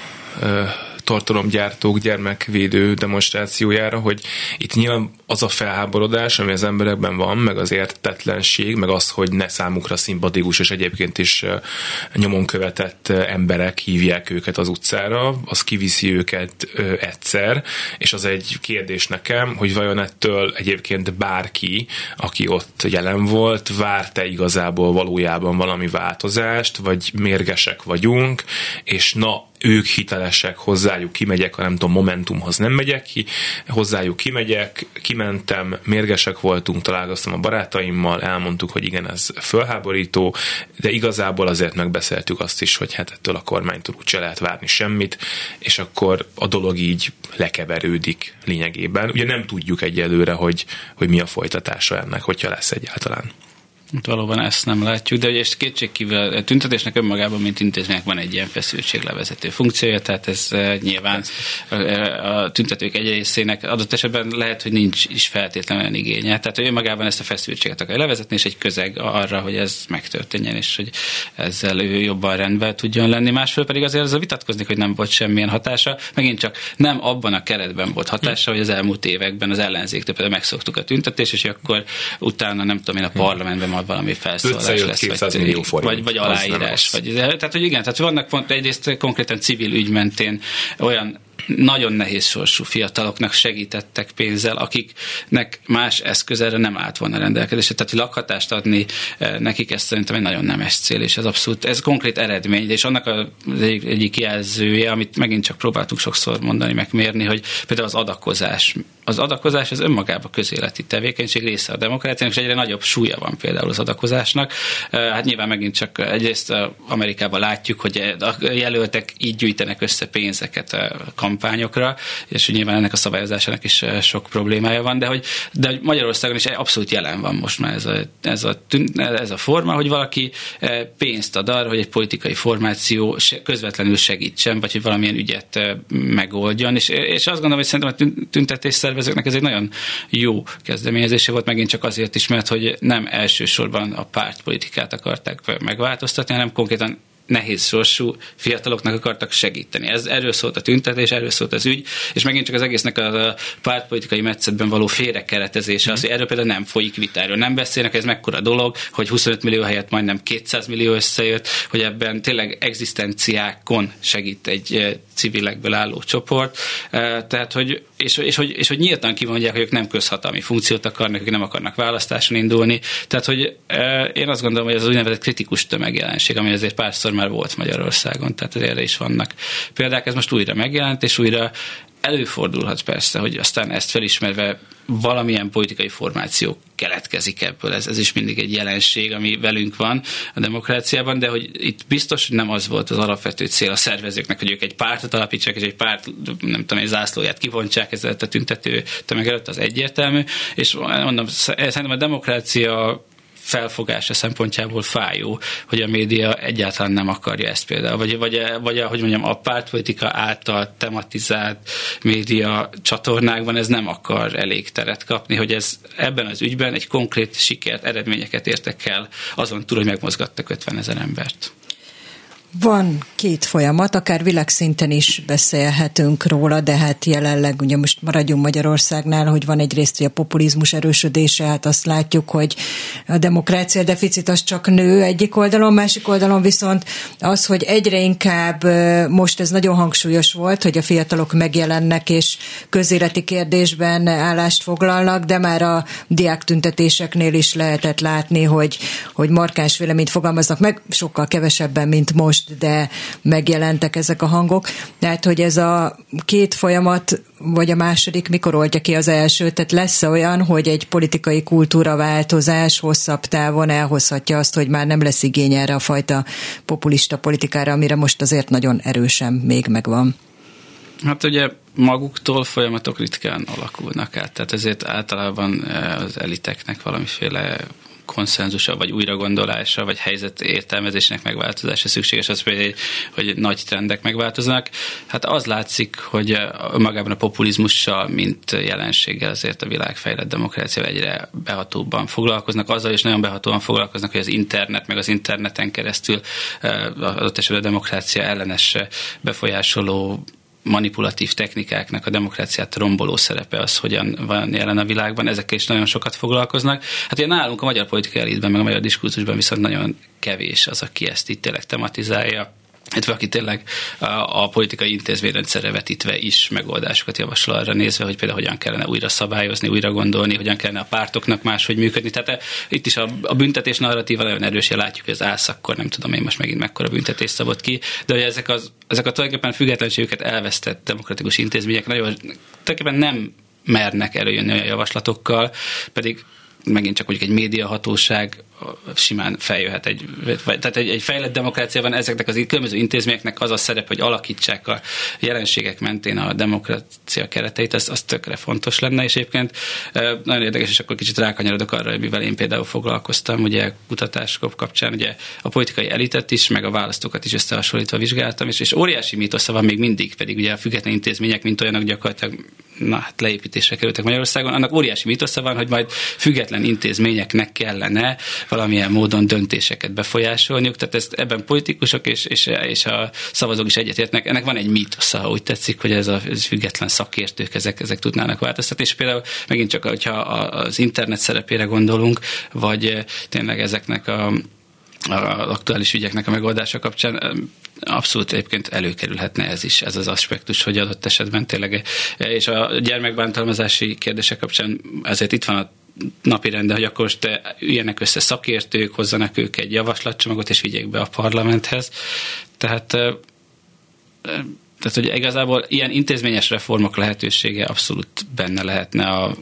S2: tartalomgyártók gyermekvédő demonstrációjára, hogy itt nyilván az a felháborodás, ami az emberekben van, meg az értetlenség, meg az, hogy ne számukra szimpatikus, és egyébként is nyomon követett emberek hívják őket az utcára, az kiviszi őket egyszer, és az egy kérdés nekem, hogy vajon ettől egyébként bárki, aki ott jelen volt, várt-e igazából valójában valami változást, vagy mérgesek vagyunk, és na, ők hitelesek, hozzájuk kimegyek, ha nem tudom, Momentumhoz nem megyek ki, hozzájuk kimegyek, kimentem, mérgesek voltunk, találkoztam a barátaimmal, elmondtuk, hogy igen, ez fölháborító, de igazából azért megbeszéltük azt is, hogy hát ettől a kormánytól úgyse lehet várni semmit, és akkor a dolog így lekeverődik lényegében. Ugye nem tudjuk egyelőre, hogy, hogy mi a folytatása ennek, hogyha lesz egyáltalán.
S3: Hát valóban ezt nem látjuk, de ugye kétségkívül a tüntetésnek önmagában, mint intézménynek van egy ilyen feszültséglevezető funkciója, tehát ez eh, nyilván a tüntetők egy részének adott esetben lehet, hogy nincs is feltétlenül igénye. Tehát hogy önmagában ezt a feszültséget akarja levezetni, és egy közeg arra, hogy ez megtörténjen, és hogy ezzel ő jobban rendben tudjon lenni. Másfél pedig azért az a vitatkozni, hogy nem volt semmilyen hatása. Megint csak nem abban a keretben volt hatása, hogy az elmúlt években az ellenzéktől például megszoktuk a tüntetést, és akkor utána nem tudom én a parlamentben majd valami felszólalás lesz, vagy,
S2: millió forint,
S3: vagy, vagy aláírás. Vagy, tehát, hogy igen, tehát vannak pont egyrészt konkrétan civil ügy mentén olyan nagyon nehéz sorsú fiataloknak segítettek pénzzel, akiknek más eszköz erre nem állt volna rendelkezésre. Tehát, lakhatást adni eh, nekik, ez szerintem egy nagyon nemes cél, és ez abszolút, ez konkrét eredmény, és annak az egyik jelzője, amit megint csak próbáltuk sokszor mondani, meg mérni, hogy például az adakozás az adakozás az önmagában közéleti tevékenység része a demokráciának, és egyre nagyobb súlya van például az adakozásnak. Hát nyilván megint csak egyrészt Amerikában látjuk, hogy a jelöltek így gyűjtenek össze pénzeket a kampányokra, és nyilván ennek a szabályozásának is sok problémája van, de hogy, de Magyarországon is abszolút jelen van most már ez a, ez a, ez a forma, hogy valaki pénzt ad arra, hogy egy politikai formáció közvetlenül segítsen, vagy hogy valamilyen ügyet megoldjon, és, és azt gondolom, hogy szerintem a tüntetés szervezőknek ez egy nagyon jó kezdeményezése volt, megint csak azért is, mert hogy nem elsősorban a pártpolitikát akarták megváltoztatni, hanem konkrétan nehéz sorsú fiataloknak akartak segíteni. Ez erről szólt a tüntetés, erről szólt az ügy, és megint csak az egésznek a pártpolitikai metszetben való félrekeretezése, mm. az, hogy erről például nem folyik vitáról, nem beszélnek, ez mekkora dolog, hogy 25 millió helyett majdnem 200 millió összejött, hogy ebben tényleg egzisztenciákon segít egy civilekből álló csoport, tehát hogy, és, és, hogy, és hogy nyíltan kimondják, hogy ők nem közhatalmi funkciót akarnak, ők nem akarnak választáson indulni, tehát hogy én azt gondolom, hogy ez az úgynevezett kritikus tömegjelenség, ami azért párszor már volt Magyarországon, tehát erre is vannak példák, ez most újra megjelent, és újra előfordulhat persze, hogy aztán ezt felismerve valamilyen politikai formáció keletkezik ebből. Ez, ez is mindig egy jelenség, ami velünk van a demokráciában, de hogy itt biztos, hogy nem az volt az alapvető cél a szervezőknek, hogy ők egy pártot alapítsák, és egy párt, nem tudom, egy zászlóját kivontsák ezzel a tüntető tömeg előtt, az egyértelmű. És mondom, szerintem a demokrácia felfogása szempontjából fájó, hogy a média egyáltalán nem akarja ezt például, vagy, vagy, vagy hogy mondjam, a pártpolitika által tematizált média csatornákban ez nem akar elég teret kapni, hogy ez ebben az ügyben egy konkrét sikert, eredményeket értek el, azon túl, hogy megmozgattak 50 ezer embert.
S4: Van két folyamat, akár világszinten is beszélhetünk róla, de hát jelenleg ugye most maradjunk Magyarországnál, hogy van egyrészt a populizmus erősödése, hát azt látjuk, hogy a demokrácia deficit az csak nő egyik oldalon, másik oldalon viszont az, hogy egyre inkább most ez nagyon hangsúlyos volt, hogy a fiatalok megjelennek és közéleti kérdésben állást foglalnak, de már a diák tüntetéseknél is lehetett látni, hogy, hogy markáns véleményt fogalmaznak meg, sokkal kevesebben, mint most most, de megjelentek ezek a hangok. Tehát, hogy ez a két folyamat, vagy a második, mikor oldja ki az első? Tehát lesz olyan, hogy egy politikai kultúra változás hosszabb távon elhozhatja azt, hogy már nem lesz igény erre a fajta populista politikára, amire most azért nagyon erősen még megvan.
S3: Hát ugye maguktól folyamatok ritkán alakulnak át, tehát ezért általában eh, az eliteknek valamiféle konszenzusa, vagy újragondolása, vagy helyzet értelmezésnek megváltozása szükséges, az például, hogy nagy trendek megváltoznak. Hát az látszik, hogy magában a populizmussal, mint jelenséggel azért a világfejlett demokrácia egyre behatóbban foglalkoznak. Azzal is nagyon behatóan foglalkoznak, hogy az internet, meg az interneten keresztül eh, adott esetben a demokrácia ellenes befolyásoló manipulatív technikáknak a demokráciát romboló szerepe az, hogyan van jelen a világban, ezekkel is nagyon sokat foglalkoznak. Hát ugye nálunk a magyar politikai elitben, meg a magyar diskurzusban viszont nagyon kevés az, aki ezt itt tényleg tematizálja illetve aki tényleg a, a politikai intézményrendszerre vetítve is megoldásokat javasol arra nézve, hogy például hogyan kellene újra szabályozni, újra gondolni, hogyan kellene a pártoknak máshogy működni. Tehát e, itt is a, a büntetés narratíva nagyon erős, látjuk, hogy az állsz, akkor nem tudom én most megint mekkora büntetés szabott ki, de hogy ezek, az, ezek a tulajdonképpen függetlenségüket elvesztett demokratikus intézmények nagyon tulajdonképpen nem mernek előjönni olyan javaslatokkal, pedig megint csak mondjuk egy médiahatóság simán feljöhet egy, tehát egy, egy fejlett demokráciában ezeknek az különböző intézményeknek az a szerep, hogy alakítsák a jelenségek mentén a demokrácia kereteit, az, az tökre fontos lenne, és egyébként nagyon érdekes, és akkor kicsit rákanyarodok arra, mivel én például foglalkoztam, ugye kutatások kapcsán, ugye a politikai elitet is, meg a választókat is összehasonlítva vizsgáltam, és, és óriási mítosza van még mindig, pedig ugye a független intézmények, mint olyanok gyakorlatilag na, hát leépítésre kerültek Magyarországon, annak óriási mítosza van, hogy majd független intézményeknek kellene valamilyen módon döntéseket befolyásolniuk, tehát ezt ebben politikusok és, és, és a szavazók is egyetértnek. Ennek van egy mítosza, ha úgy tetszik, hogy ez a ez független szakértők, ezek, ezek tudnának változtatni, és például megint csak, hogyha az internet szerepére gondolunk, vagy tényleg ezeknek a az aktuális ügyeknek a megoldása kapcsán abszolút egyébként előkerülhetne ez is, ez az aspektus, hogy adott esetben tényleg, és a gyermekbántalmazási kérdések kapcsán ezért itt van a napi rende, hogy akkor most üljenek össze szakértők, hozzanak ők egy javaslatcsomagot, és vigyék be a parlamenthez. Tehát tehát, hogy igazából ilyen intézményes reformok lehetősége abszolút benne lehetne a,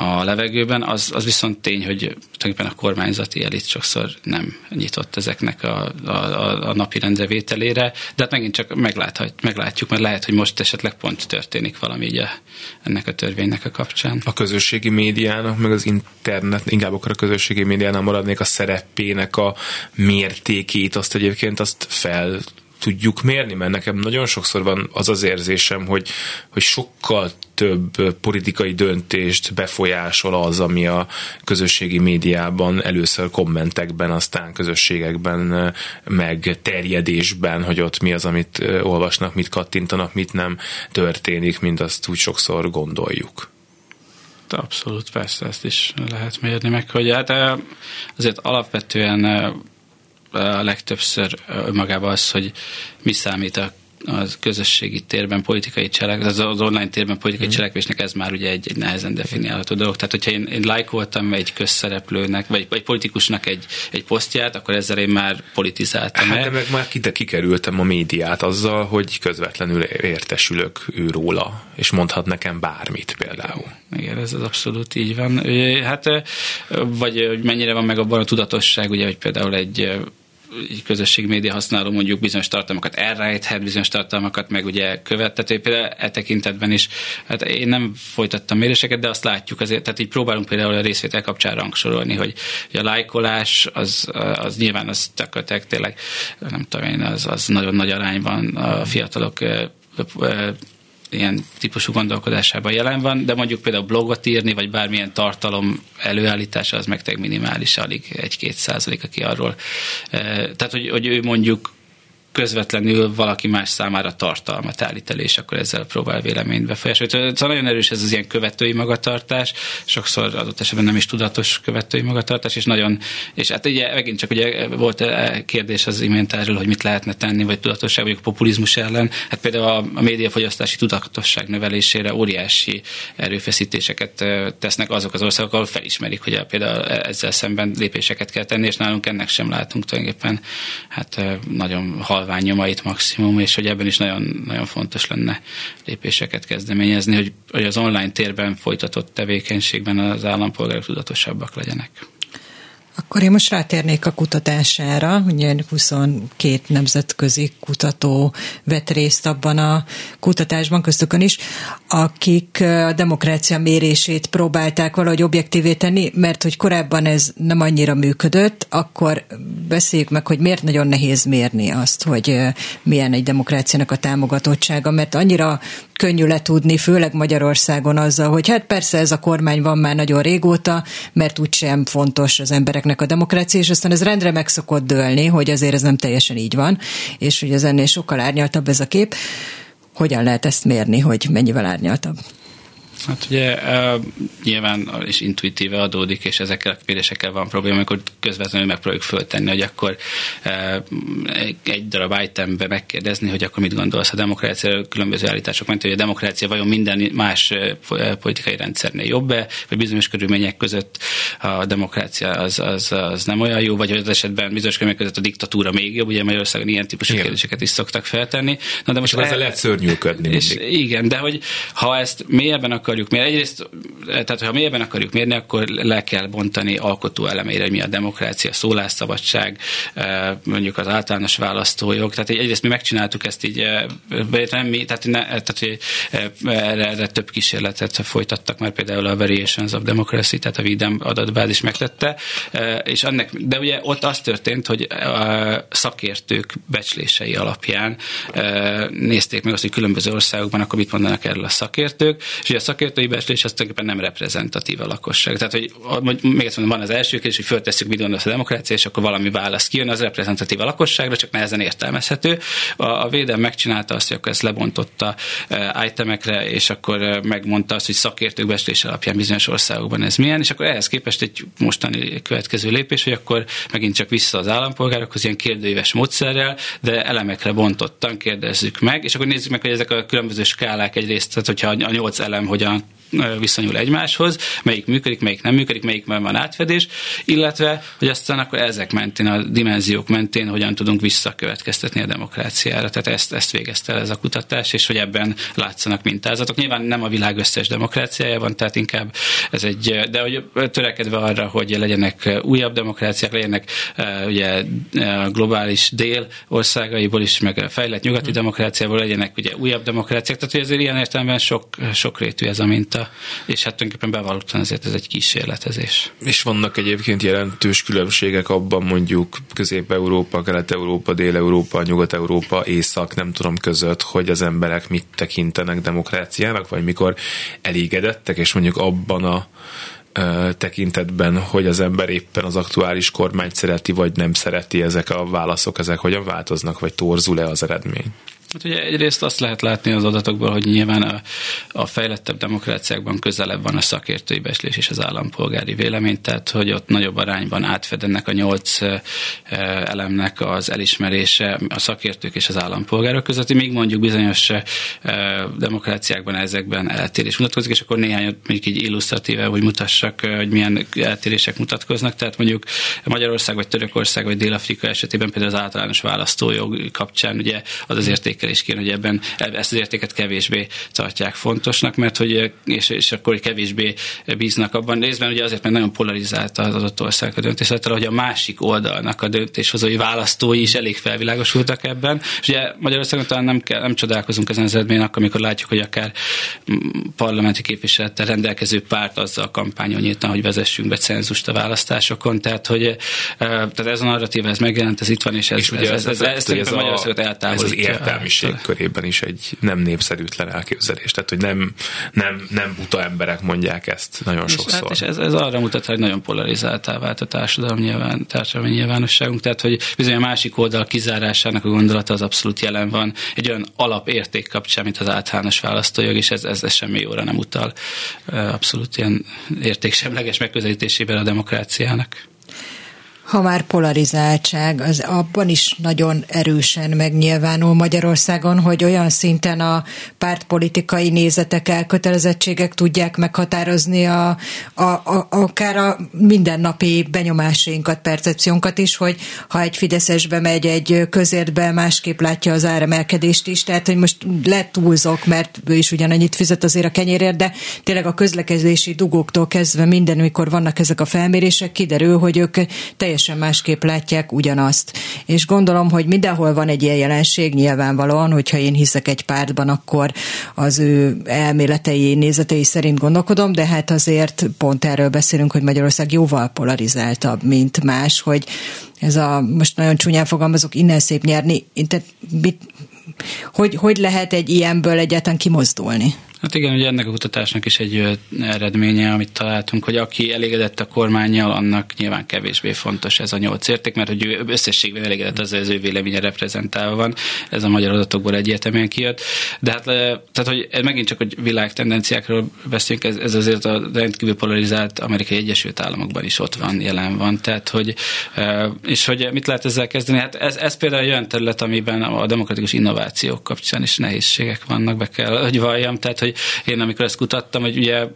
S3: a levegőben, az, az viszont tény, hogy tulajdonképpen a kormányzati elit sokszor nem nyitott ezeknek a, a, a, napi rendrevételére, de hát megint csak megláthat, meglátjuk, mert lehet, hogy most esetleg pont történik valami így a, ennek a törvénynek a kapcsán.
S2: A közösségi médiának, meg az internet, inkább akkor a közösségi médiánál maradnék a szerepének a mértékét, azt egyébként azt fel tudjuk mérni, mert nekem nagyon sokszor van az az érzésem, hogy, hogy sokkal több politikai döntést befolyásol az, ami a közösségi médiában először kommentekben, aztán közösségekben, meg terjedésben, hogy ott mi az, amit olvasnak, mit kattintanak, mit nem történik, mint azt úgy sokszor gondoljuk.
S3: Abszolút, persze, ezt is lehet mérni meg, hogy hát azért alapvetően a legtöbbször magában az, hogy mi számít a az közösségi térben politikai cselek, az, az online térben politikai mm. cselekvésnek ez már ugye egy, egy nehezen definiálható dolog. Tehát, hogyha én, én lájkoltam egy közszereplőnek, vagy egy politikusnak egy, egy posztját, akkor ezzel én már politizáltam.
S2: Hát, de meg már kide kikerültem a médiát azzal, hogy közvetlenül értesülök ő róla, és mondhat nekem bármit például.
S3: Igen, ez az abszolút így van. Hát, vagy hogy mennyire van meg abban a tudatosság, ugye, hogy például egy közösségi média használó mondjuk bizonyos tartalmakat elrejthet, bizonyos tartalmakat meg ugye követtető, például e tekintetben is, hát én nem folytattam méréseket, de azt látjuk azért, tehát így próbálunk például a részvétel kapcsán rangsorolni, hogy, hogy a lájkolás az, az nyilván az tököltek tényleg, nem tudom én, az, az nagyon nagy arányban a fiatalok ilyen típusú gondolkodásában jelen van, de mondjuk például blogot írni, vagy bármilyen tartalom előállítása, az meg minimális, alig egy-két százalék, aki arról. Eh, tehát, hogy, hogy ő mondjuk közvetlenül valaki más számára tartalmat állít elő, és akkor ezzel próbál véleményt befolyásolni. Szóval nagyon erős ez az ilyen követői magatartás, sokszor adott esetben nem is tudatos követői magatartás, és nagyon, és hát ugye megint csak ugye volt kérdés az imént erről, hogy mit lehetne tenni, vagy tudatosság, vagy populizmus ellen. Hát például a, a médiafogyasztási tudatosság növelésére óriási erőfeszítéseket tesznek azok az országok, ahol felismerik, hogy például ezzel szemben lépéseket kell tenni, és nálunk ennek sem látunk tulajdonképpen hát nagyon halvány halvány nyomait maximum, és hogy ebben is nagyon, nagyon fontos lenne lépéseket kezdeményezni, hogy, hogy az online térben folytatott tevékenységben az állampolgárok tudatosabbak legyenek.
S4: Akkor én most rátérnék a kutatására. Ugye 22 nemzetközi kutató vett részt abban a kutatásban, köztükön is, akik a demokrácia mérését próbálták valahogy objektívé tenni, mert hogy korábban ez nem annyira működött, akkor beszéljük meg, hogy miért nagyon nehéz mérni azt, hogy milyen egy demokráciának a támogatottsága, mert annyira könnyű letudni, főleg Magyarországon azzal, hogy hát persze ez a kormány van már nagyon régóta, mert úgysem fontos az embereknek a demokrácia, és aztán ez rendre meg szokott dőlni, hogy azért ez nem teljesen így van, és hogy az ennél sokkal árnyaltabb ez a kép. Hogyan lehet ezt mérni, hogy mennyivel árnyaltabb?
S3: Hát ugye uh, nyilván és intuitíve adódik, és ezekkel a kérdésekkel van probléma, amikor közvetlenül megpróbáljuk föltenni, hogy akkor uh, egy darab itembe megkérdezni, hogy akkor mit gondolsz a demokrácia, különböző állítások mert hogy a demokrácia vajon minden más politikai rendszernél jobb-e, vagy bizonyos körülmények között a demokrácia az, az, az nem olyan jó, vagy az esetben bizonyos körülmények között a diktatúra még jobb, ugye Magyarországon ilyen típusú igen. kérdéseket is szoktak feltenni.
S2: Na, de most el... ezzel lehet szörnyűködni.
S3: És igen, de hogy ha ezt mélyebben akarjuk mérni, egyrészt, tehát ha mélyebben akarjuk mérni, akkor le kell bontani alkotó elemeire, mi a demokrácia, szólásszabadság, eh, mondjuk az általános választójog. Tehát egyrészt mi megcsináltuk ezt így, eh, nem mi, tehát, ne, tehát eh, erre, erre, több kísérletet folytattak már például a Variations of Democracy, tehát a VIDEM adatbázis megtette, és annak, de ugye ott az történt, hogy a szakértők becslései alapján nézték meg azt, hogy különböző országokban akkor mit mondanak erről a szakértők, és ugye a szakértői becslés az tulajdonképpen nem reprezentatív a lakosság. Tehát, hogy még egyszer mondom, van az első kérdés, hogy föltesszük, mit gondolsz a demokrácia, és akkor valami válasz kijön, az reprezentatív a lakosságra, csak nehezen értelmezhető. A, a védelem megcsinálta azt, hogy akkor ezt lebontotta uh, itemekre, és akkor uh, megmondta azt, hogy szakértők becslés alapján bizonyos országokban ez milyen, és akkor ehhez képest egy mostani következő lépés, hogy akkor megint csak vissza az állampolgárokhoz ilyen kérdőíves módszerrel, de elemekre bontottan kérdezzük meg, és akkor nézzük meg, hogy ezek a különböző skálák egyrészt, tehát hogyha a nyolc elem hogyan John. Viszonyul egymáshoz, melyik működik, melyik nem működik, melyikben van átfedés, illetve, hogy aztán akkor ezek mentén, a dimenziók mentén hogyan tudunk visszakövetkeztetni a demokráciára. Tehát ezt, ezt végezte el ez a kutatás, és hogy ebben látszanak mintázatok. Nyilván nem a világ összes demokráciájában, tehát inkább ez egy, de hogy törekedve arra, hogy legyenek újabb demokráciák, legyenek ugye globális dél országaiból is, meg fejlett nyugati demokráciából legyenek ugye újabb demokráciák, tehát hogy azért ilyen értelemben sok, sok rétű ez a minta, és hát tulajdonképpen bevallottan azért ez egy kísérletezés.
S2: És vannak egyébként jelentős különbségek abban mondjuk Közép-Európa, Kelet-Európa, Dél-Európa, Nyugat-Európa, Észak, nem tudom között, hogy az emberek mit tekintenek demokráciának, vagy mikor elégedettek, és mondjuk abban a tekintetben, hogy az ember éppen az aktuális kormányt szereti, vagy nem szereti, ezek a válaszok, ezek hogyan változnak, vagy torzul-e az eredmény?
S3: Hát ugye egyrészt azt lehet látni az adatokból, hogy nyilván a, a fejlettebb demokráciákban közelebb van a szakértői beslés és az állampolgári vélemény, tehát hogy ott nagyobb arányban átfed ennek a nyolc elemnek az elismerése a szakértők és az állampolgárok között, még mondjuk bizonyos demokráciákban ezekben eltérés mutatkozik, és akkor néhány még így illusztratíve, hogy mutassak, hogy milyen eltérések mutatkoznak. Tehát mondjuk Magyarország, vagy Törökország, vagy Dél-Afrika esetében például az általános választójog kapcsán ugye az az érték értékelés kéne, hogy ebben ezt az értéket kevésbé tartják fontosnak, mert hogy, és, és akkor kevésbé bíznak abban. Részben ugye azért, mert nagyon polarizálta az adott ország a döntés, hogy a másik oldalnak a döntéshozói választói is elég felvilágosultak ebben. És ugye Magyarországon talán nem, kell, nem csodálkozunk ezen az eredménynek, amikor látjuk, hogy akár parlamenti képviselettel rendelkező párt azzal kampányon nyíltan, hogy vezessünk be cenzust a választásokon. Tehát, hogy eh, tehát ez a narratív, ez megjelent, ez itt van, és ez, és ez, ez, ez, ez, ez, ez, Magyarországot eltávolítja.
S2: Ez az értelmi értelmiség körében is egy nem népszerűtlen elképzelés. Tehát, hogy nem, nem, nem buta emberek mondják ezt nagyon és sokszor. Hát,
S3: és ez, ez arra mutat, hogy nagyon polarizáltá vált a társadalom nyilván, társadalmi nyilvánosságunk. Tehát, hogy bizony a másik oldal kizárásának a gondolata az abszolút jelen van egy olyan alapérték kapcsán, mint az általános választójog, és ez, ez, ez semmi jóra nem utal. Abszolút ilyen értéksemleges megközelítésében a demokráciának
S4: ha már polarizáltság, az abban is nagyon erősen megnyilvánul Magyarországon, hogy olyan szinten a pártpolitikai nézetek, elkötelezettségek tudják meghatározni a, a, a, akár a mindennapi benyomásainkat, percepciónkat is, hogy ha egy Fideszesbe megy egy közértbe, másképp látja az áremelkedést is, tehát hogy most letúlzok, mert ő is ugyanannyit fizet azért a kenyérért, de tényleg a közlekedési dugóktól kezdve minden, mikor vannak ezek a felmérések, kiderül, hogy ők teljesen teljesen másképp látják ugyanazt. És gondolom, hogy mindenhol van egy ilyen jelenség, nyilvánvalóan, hogyha én hiszek egy pártban, akkor az ő elméletei, nézetei szerint gondolkodom, de hát azért pont erről beszélünk, hogy Magyarország jóval polarizáltabb, mint más, hogy ez a, most nagyon csúnyán fogalmazok, innen szép nyerni, tehát mit, hogy, hogy lehet egy ilyenből egyáltalán kimozdulni?
S3: Hát igen, ugye ennek a kutatásnak is egy eredménye, amit találtunk, hogy aki elégedett a kormányjal, annak nyilván kevésbé fontos ez a nyolc érték, mert hogy ő összességben elégedett az, az ő véleménye reprezentálva van. Ez a magyar adatokból egyértelműen kijött. De hát, tehát, hogy megint csak, hogy világ tendenciákról beszélünk, ez, ez azért a rendkívül polarizált Amerikai Egyesült Államokban is ott van, jelen van. Tehát, hogy, és hogy mit lehet ezzel kezdeni? Hát ez, ez például olyan terület, amiben a demokratikus innovációk kapcsán is nehézségek vannak, be kell, hogy valljam. Tehát, hogy hogy én amikor ezt kutattam, hogy ugye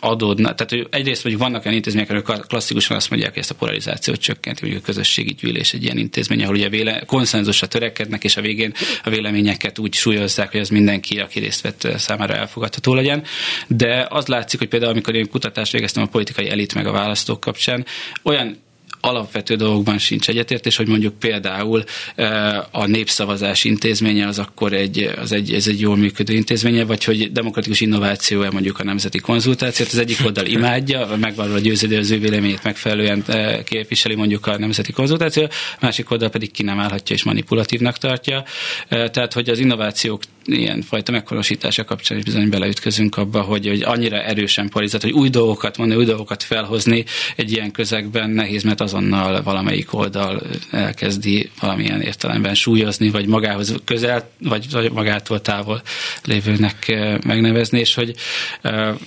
S3: adódna. Tehát egyrészt hogy vannak olyan intézmények, amik klasszikusan azt mondják, hogy ezt a polarizációt csökkenti, hogy a közösségi gyűlés egy ilyen intézmény, ahol ugye véle, konszenzusra törekednek, és a végén a véleményeket úgy súlyozzák, hogy az mindenki, aki részt vett számára elfogadható legyen. De az látszik, hogy például amikor én kutatást végeztem a politikai elit meg a választók kapcsán, olyan alapvető dolgokban sincs egyetértés, hogy mondjuk például eh, a népszavazás intézménye az akkor egy, az egy, ez egy jól működő intézménye, vagy hogy demokratikus innováció -e mondjuk a nemzeti konzultációt. Az egyik oldal imádja, megvalóan győződő az ő véleményét megfelelően eh, képviseli mondjuk a nemzeti konzultáció, a másik oldal pedig ki nem állhatja és manipulatívnak tartja. Eh, tehát, hogy az innovációk ilyen fajta meghonosítása kapcsán is bizony beleütközünk abba, hogy, hogy annyira erősen polarizált, hogy új dolgokat mondani, új dolgokat felhozni egy ilyen közegben nehéz, mert azonnal valamelyik oldal elkezdi valamilyen értelemben súlyozni, vagy magához közel, vagy magától távol lévőnek megnevezni, és hogy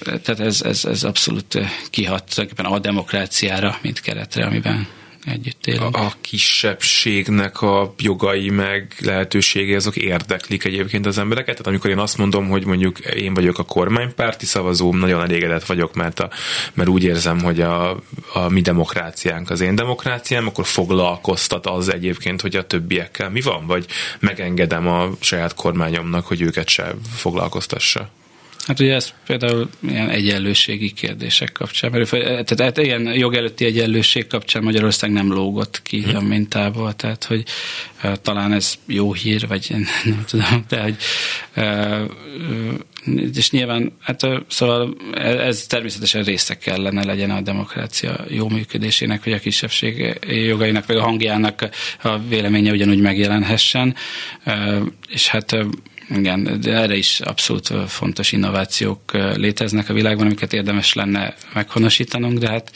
S3: tehát ez, ez, ez abszolút kihat a demokráciára, mint keretre, amiben együtt élünk.
S2: A, a kisebbségnek a jogai meg lehetőségei azok érdeklik egyébként az embereket. Tehát amikor én azt mondom, hogy mondjuk én vagyok a kormánypárti szavazó, nagyon elégedett vagyok, mert, a, mert úgy érzem, hogy a, a mi demokráciánk az én demokráciám, akkor foglalkoztat az egyébként, hogy a többiekkel mi van, vagy megengedem a saját kormányomnak, hogy őket se foglalkoztassa.
S3: Hát ugye ez például ilyen egyenlőségi kérdések kapcsán, mert tehát hát ilyen jog előtti egyenlőség kapcsán Magyarország nem lógott ki hmm. a mintából, tehát hogy uh, talán ez jó hír, vagy nem, nem tudom, de hogy uh, és nyilván, hát szóval ez természetesen része kellene legyen a demokrácia jó működésének, hogy a kisebbség jogainak, vagy a hangjának a véleménye ugyanúgy megjelenhessen, és hát igen, de erre is abszolút fontos innovációk léteznek a világban, amiket érdemes lenne meghonosítanunk, de hát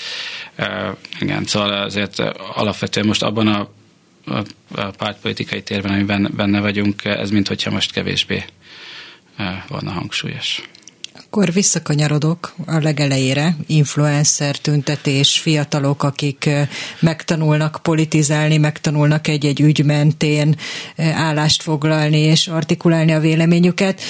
S3: igen, szóval azért alapvetően most abban a, a, pártpolitikai térben, amiben benne vagyunk, ez mint hogyha most kevésbé volna hangsúlyos.
S4: Akkor visszakanyarodok a legelejére, influencer tüntetés, fiatalok, akik megtanulnak politizálni, megtanulnak egy-egy ügy mentén állást foglalni és artikulálni a véleményüket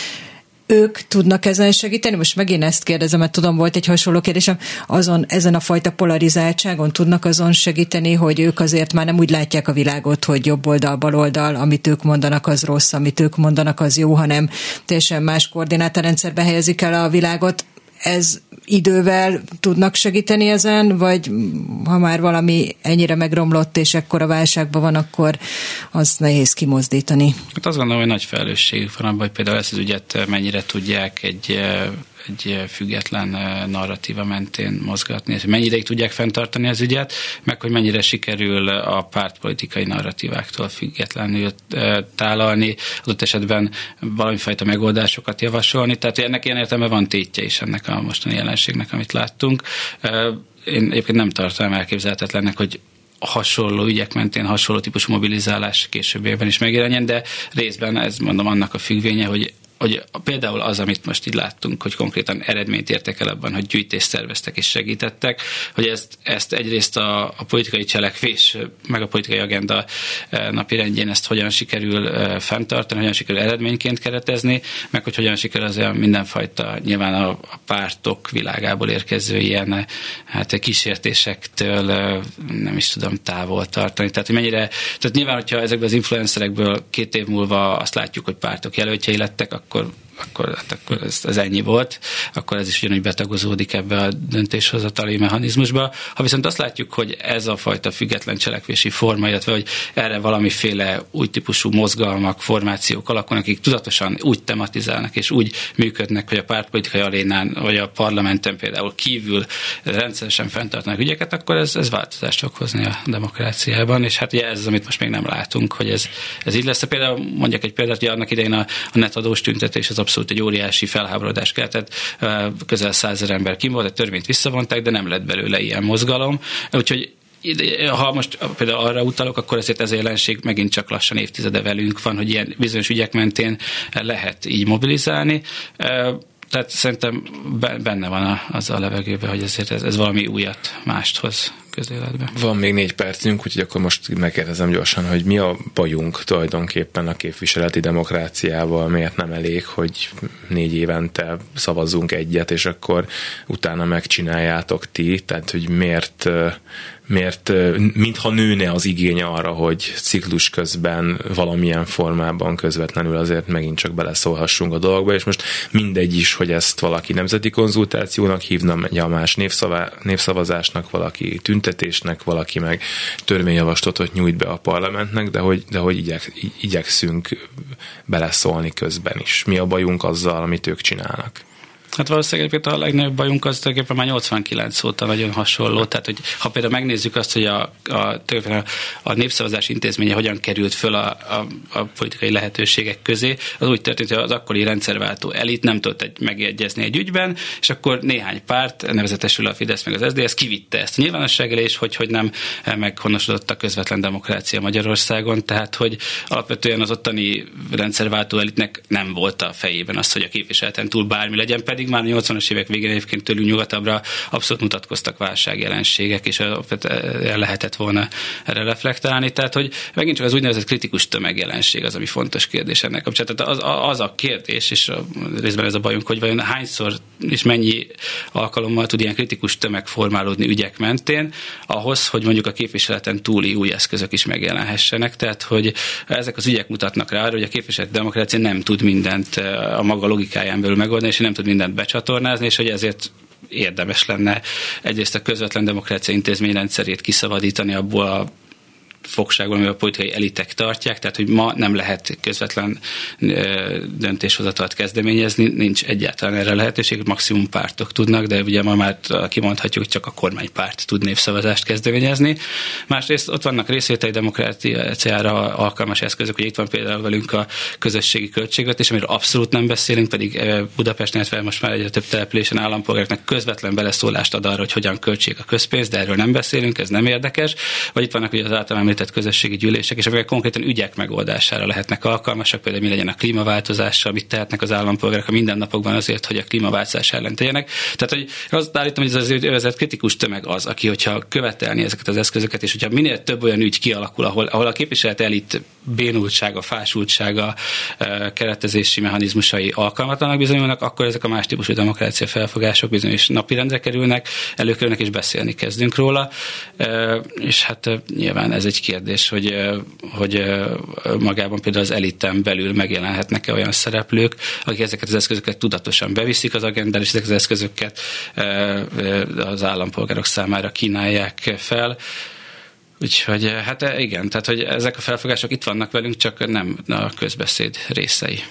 S4: ők tudnak ezen segíteni? Most megint ezt kérdezem, mert tudom, volt egy hasonló kérdésem, azon, ezen a fajta polarizáltságon tudnak azon segíteni, hogy ők azért már nem úgy látják a világot, hogy jobb oldal, bal oldal, amit ők mondanak, az rossz, amit ők mondanak, az jó, hanem teljesen más koordinátorrendszerbe helyezik el a világot. Ez idővel tudnak segíteni ezen, vagy ha már valami ennyire megromlott és ekkora válságban van, akkor az nehéz kimozdítani.
S3: Hát azt gondolom, hogy nagy felelősség van abban, hogy például ezt az ügyet mennyire tudják egy egy független narratíva mentén mozgatni, hogy mennyi ideig tudják fenntartani az ügyet, meg hogy mennyire sikerül a pártpolitikai narratíváktól függetlenül tálalni, adott esetben valamifajta megoldásokat javasolni, tehát ennek ilyen értelme van tétje is ennek a mostani jelenségnek, amit láttunk. Én egyébként nem tartom elképzelhetetlennek, hogy hasonló ügyek mentén hasonló típusú mobilizálás későbbiekben is megjelenjen, de részben ez mondom annak a függvénye, hogy hogy például az, amit most így láttunk, hogy konkrétan eredményt értek el abban, hogy gyűjtést szerveztek és segítettek, hogy ezt, ezt egyrészt a, a politikai cselekvés, meg a politikai agenda e, napi rendjén ezt hogyan sikerül e, fenntartani, hogyan sikerül eredményként keretezni, meg hogy hogyan sikerül az olyan mindenfajta, nyilván a, a pártok világából érkező ilyen hát kísértésektől e, nem is tudom távol tartani. Tehát, hogy mennyire, tehát nyilván, hogyha ezekből az influencerekből két év múlva azt látjuk, hogy pártok jelöltjei lettek, akkor akkor, hát akkor ez, ez ennyi volt, akkor ez is ugyanúgy betagozódik ebbe a döntéshozatali mechanizmusba. Ha viszont azt látjuk, hogy ez a fajta független cselekvési forma, illetve hogy erre valamiféle új típusú mozgalmak, formációk alakulnak, akik tudatosan úgy tematizálnak és úgy működnek, hogy a pártpolitikai arénán vagy a parlamenten például kívül rendszeresen fenntartnak ügyeket, akkor ez, ez változást fog hozni a demokráciában, és hát ugye ez az, amit most még nem látunk, hogy ez, ez így lesz. Például mondjak egy példát, hogy annak idején a, a netadós tüntetés az abszolút egy óriási felháborodás keltett, közel százer ember kim volt, a törvényt visszavonták, de nem lett belőle ilyen mozgalom. Úgyhogy ha most például arra utalok, akkor ezért ez a jelenség megint csak lassan évtizede velünk van, hogy ilyen bizonyos ügyek mentén lehet így mobilizálni. Tehát szerintem benne van az a levegőben, hogy ezért ez, ez valami újat mást hoz közéletbe.
S2: Van még négy percünk, úgyhogy akkor most megkérdezem gyorsan, hogy mi a bajunk tulajdonképpen a képviseleti demokráciával, miért nem elég, hogy négy évente szavazzunk egyet, és akkor utána megcsináljátok ti, tehát hogy miért miért mintha nőne az igény arra, hogy ciklus közben valamilyen formában közvetlenül azért megint csak beleszólhassunk a dolgba, és most mindegy is, hogy ezt valaki nemzeti konzultációnak hívna, a más népszavazásnak, valaki tüntetésnek, valaki meg törvényjavaslatot nyújt be a parlamentnek, de hogy, de hogy igyek, igyekszünk beleszólni közben is. Mi a bajunk azzal, amit ők csinálnak?
S3: Hát valószínűleg a legnagyobb bajunk az tulajdonképpen már 89 óta nagyon hasonló. Tehát, hogy ha például megnézzük azt, hogy a, a, a, a népszavazás intézménye hogyan került föl a, a, a politikai lehetőségek közé, az úgy történt, hogy az akkori rendszerváltó elit nem tudott egy, megegyezni egy ügyben, és akkor néhány párt, nevezetesül a Fidesz meg az SZDSZ kivitte ezt a nyilvánosság elé, és hogy, hogy nem meghonosodott a közvetlen demokrácia Magyarországon. Tehát, hogy alapvetően az ottani rendszerváltó elitnek nem volt a fejében az, hogy a képviseleten túl bármi legyen, pedig pedig már a 80-as évek végén egyébként tőlünk nyugatabbra abszolút mutatkoztak válságjelenségek, és el lehetett volna erre reflektálni. Tehát, hogy megint csak az úgynevezett kritikus tömegjelenség az, ami fontos kérdés ennek kapcsolatban. Tehát az, az a kérdés, és a, részben ez a bajunk, hogy vajon hányszor és mennyi alkalommal tud ilyen kritikus tömeg formálódni ügyek mentén, ahhoz, hogy mondjuk a képviseleten túli új eszközök is megjelenhessenek. Tehát, hogy ezek az ügyek mutatnak rá, hogy a képviselet demokrácia nem tud mindent a maga logikáján belül megoldani, és nem tud mindent becsatornázni, és hogy ezért érdemes lenne egyrészt a közvetlen demokrácia intézményrendszerét kiszabadítani abból a fogságban, amivel a politikai elitek tartják, tehát hogy ma nem lehet közvetlen döntéshozatalt kezdeményezni, nincs egyáltalán erre lehetőség, maximum pártok tudnak, de ugye ma már kimondhatjuk, hogy csak a kormánypárt tud népszavazást kezdeményezni. Másrészt ott vannak részvételi demokráciára alkalmas eszközök, hogy itt van például velünk a közösségi költségvetés, amiről abszolút nem beszélünk, pedig Budapesten, illetve most már egyre több településen állampolgároknak közvetlen beleszólást ad arra, hogy hogyan költsék a közpénzt, de erről nem beszélünk, ez nem érdekes. Vagy itt vannak ugye az általán említett közösségi gyűlések, és amelyek konkrétan ügyek megoldására lehetnek alkalmasak, például mi legyen a klímaváltozással, mit tehetnek az állampolgárok a mindennapokban azért, hogy a klímaváltozás ellen tegyenek. Tehát, hogy azt állítom, hogy ez az övezet kritikus tömeg az, aki, hogyha követelni ezeket az eszközöket, és hogyha minél több olyan ügy kialakul, ahol, ahol a képviselet elit bénultsága, fásultsága, keretezési mechanizmusai alkalmatlanak bizonyulnak, akkor ezek a más típusú demokrácia felfogások bizonyos napirendre kerülnek, előkerülnek és beszélni kezdünk róla. És hát nyilván ez egy kérdés, hogy, hogy magában például az elitem belül megjelenhetnek-e olyan szereplők, akik ezeket az eszközöket tudatosan beviszik az agendára, és ezeket az eszközöket az állampolgárok számára kínálják fel. Úgyhogy hát igen, tehát hogy ezek a felfogások itt vannak velünk, csak nem a közbeszéd részei.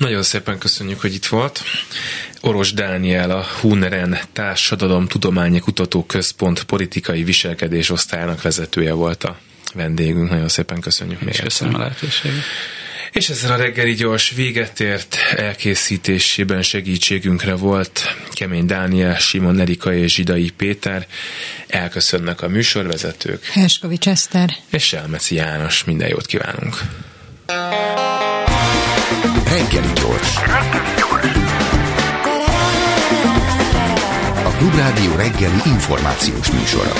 S2: Nagyon szépen köszönjük, hogy itt volt. Oros Dániel, a Huneren Társadalom Tudományi Kutató Központ politikai viselkedés osztályának vezetője volt a vendégünk. Nagyon szépen köszönjük még
S3: Köszönöm a lehetőséget.
S2: És ezzel a reggeli gyors véget ért elkészítésében segítségünkre volt Kemény Dániel, Simon Erika és Zsidai Péter. Elköszönnek a műsorvezetők.
S4: Herskovics Eszter.
S2: És Selmeci János. Minden jót kívánunk.
S1: Reggeli gyors. A Klubrádió reggeli információs műsora.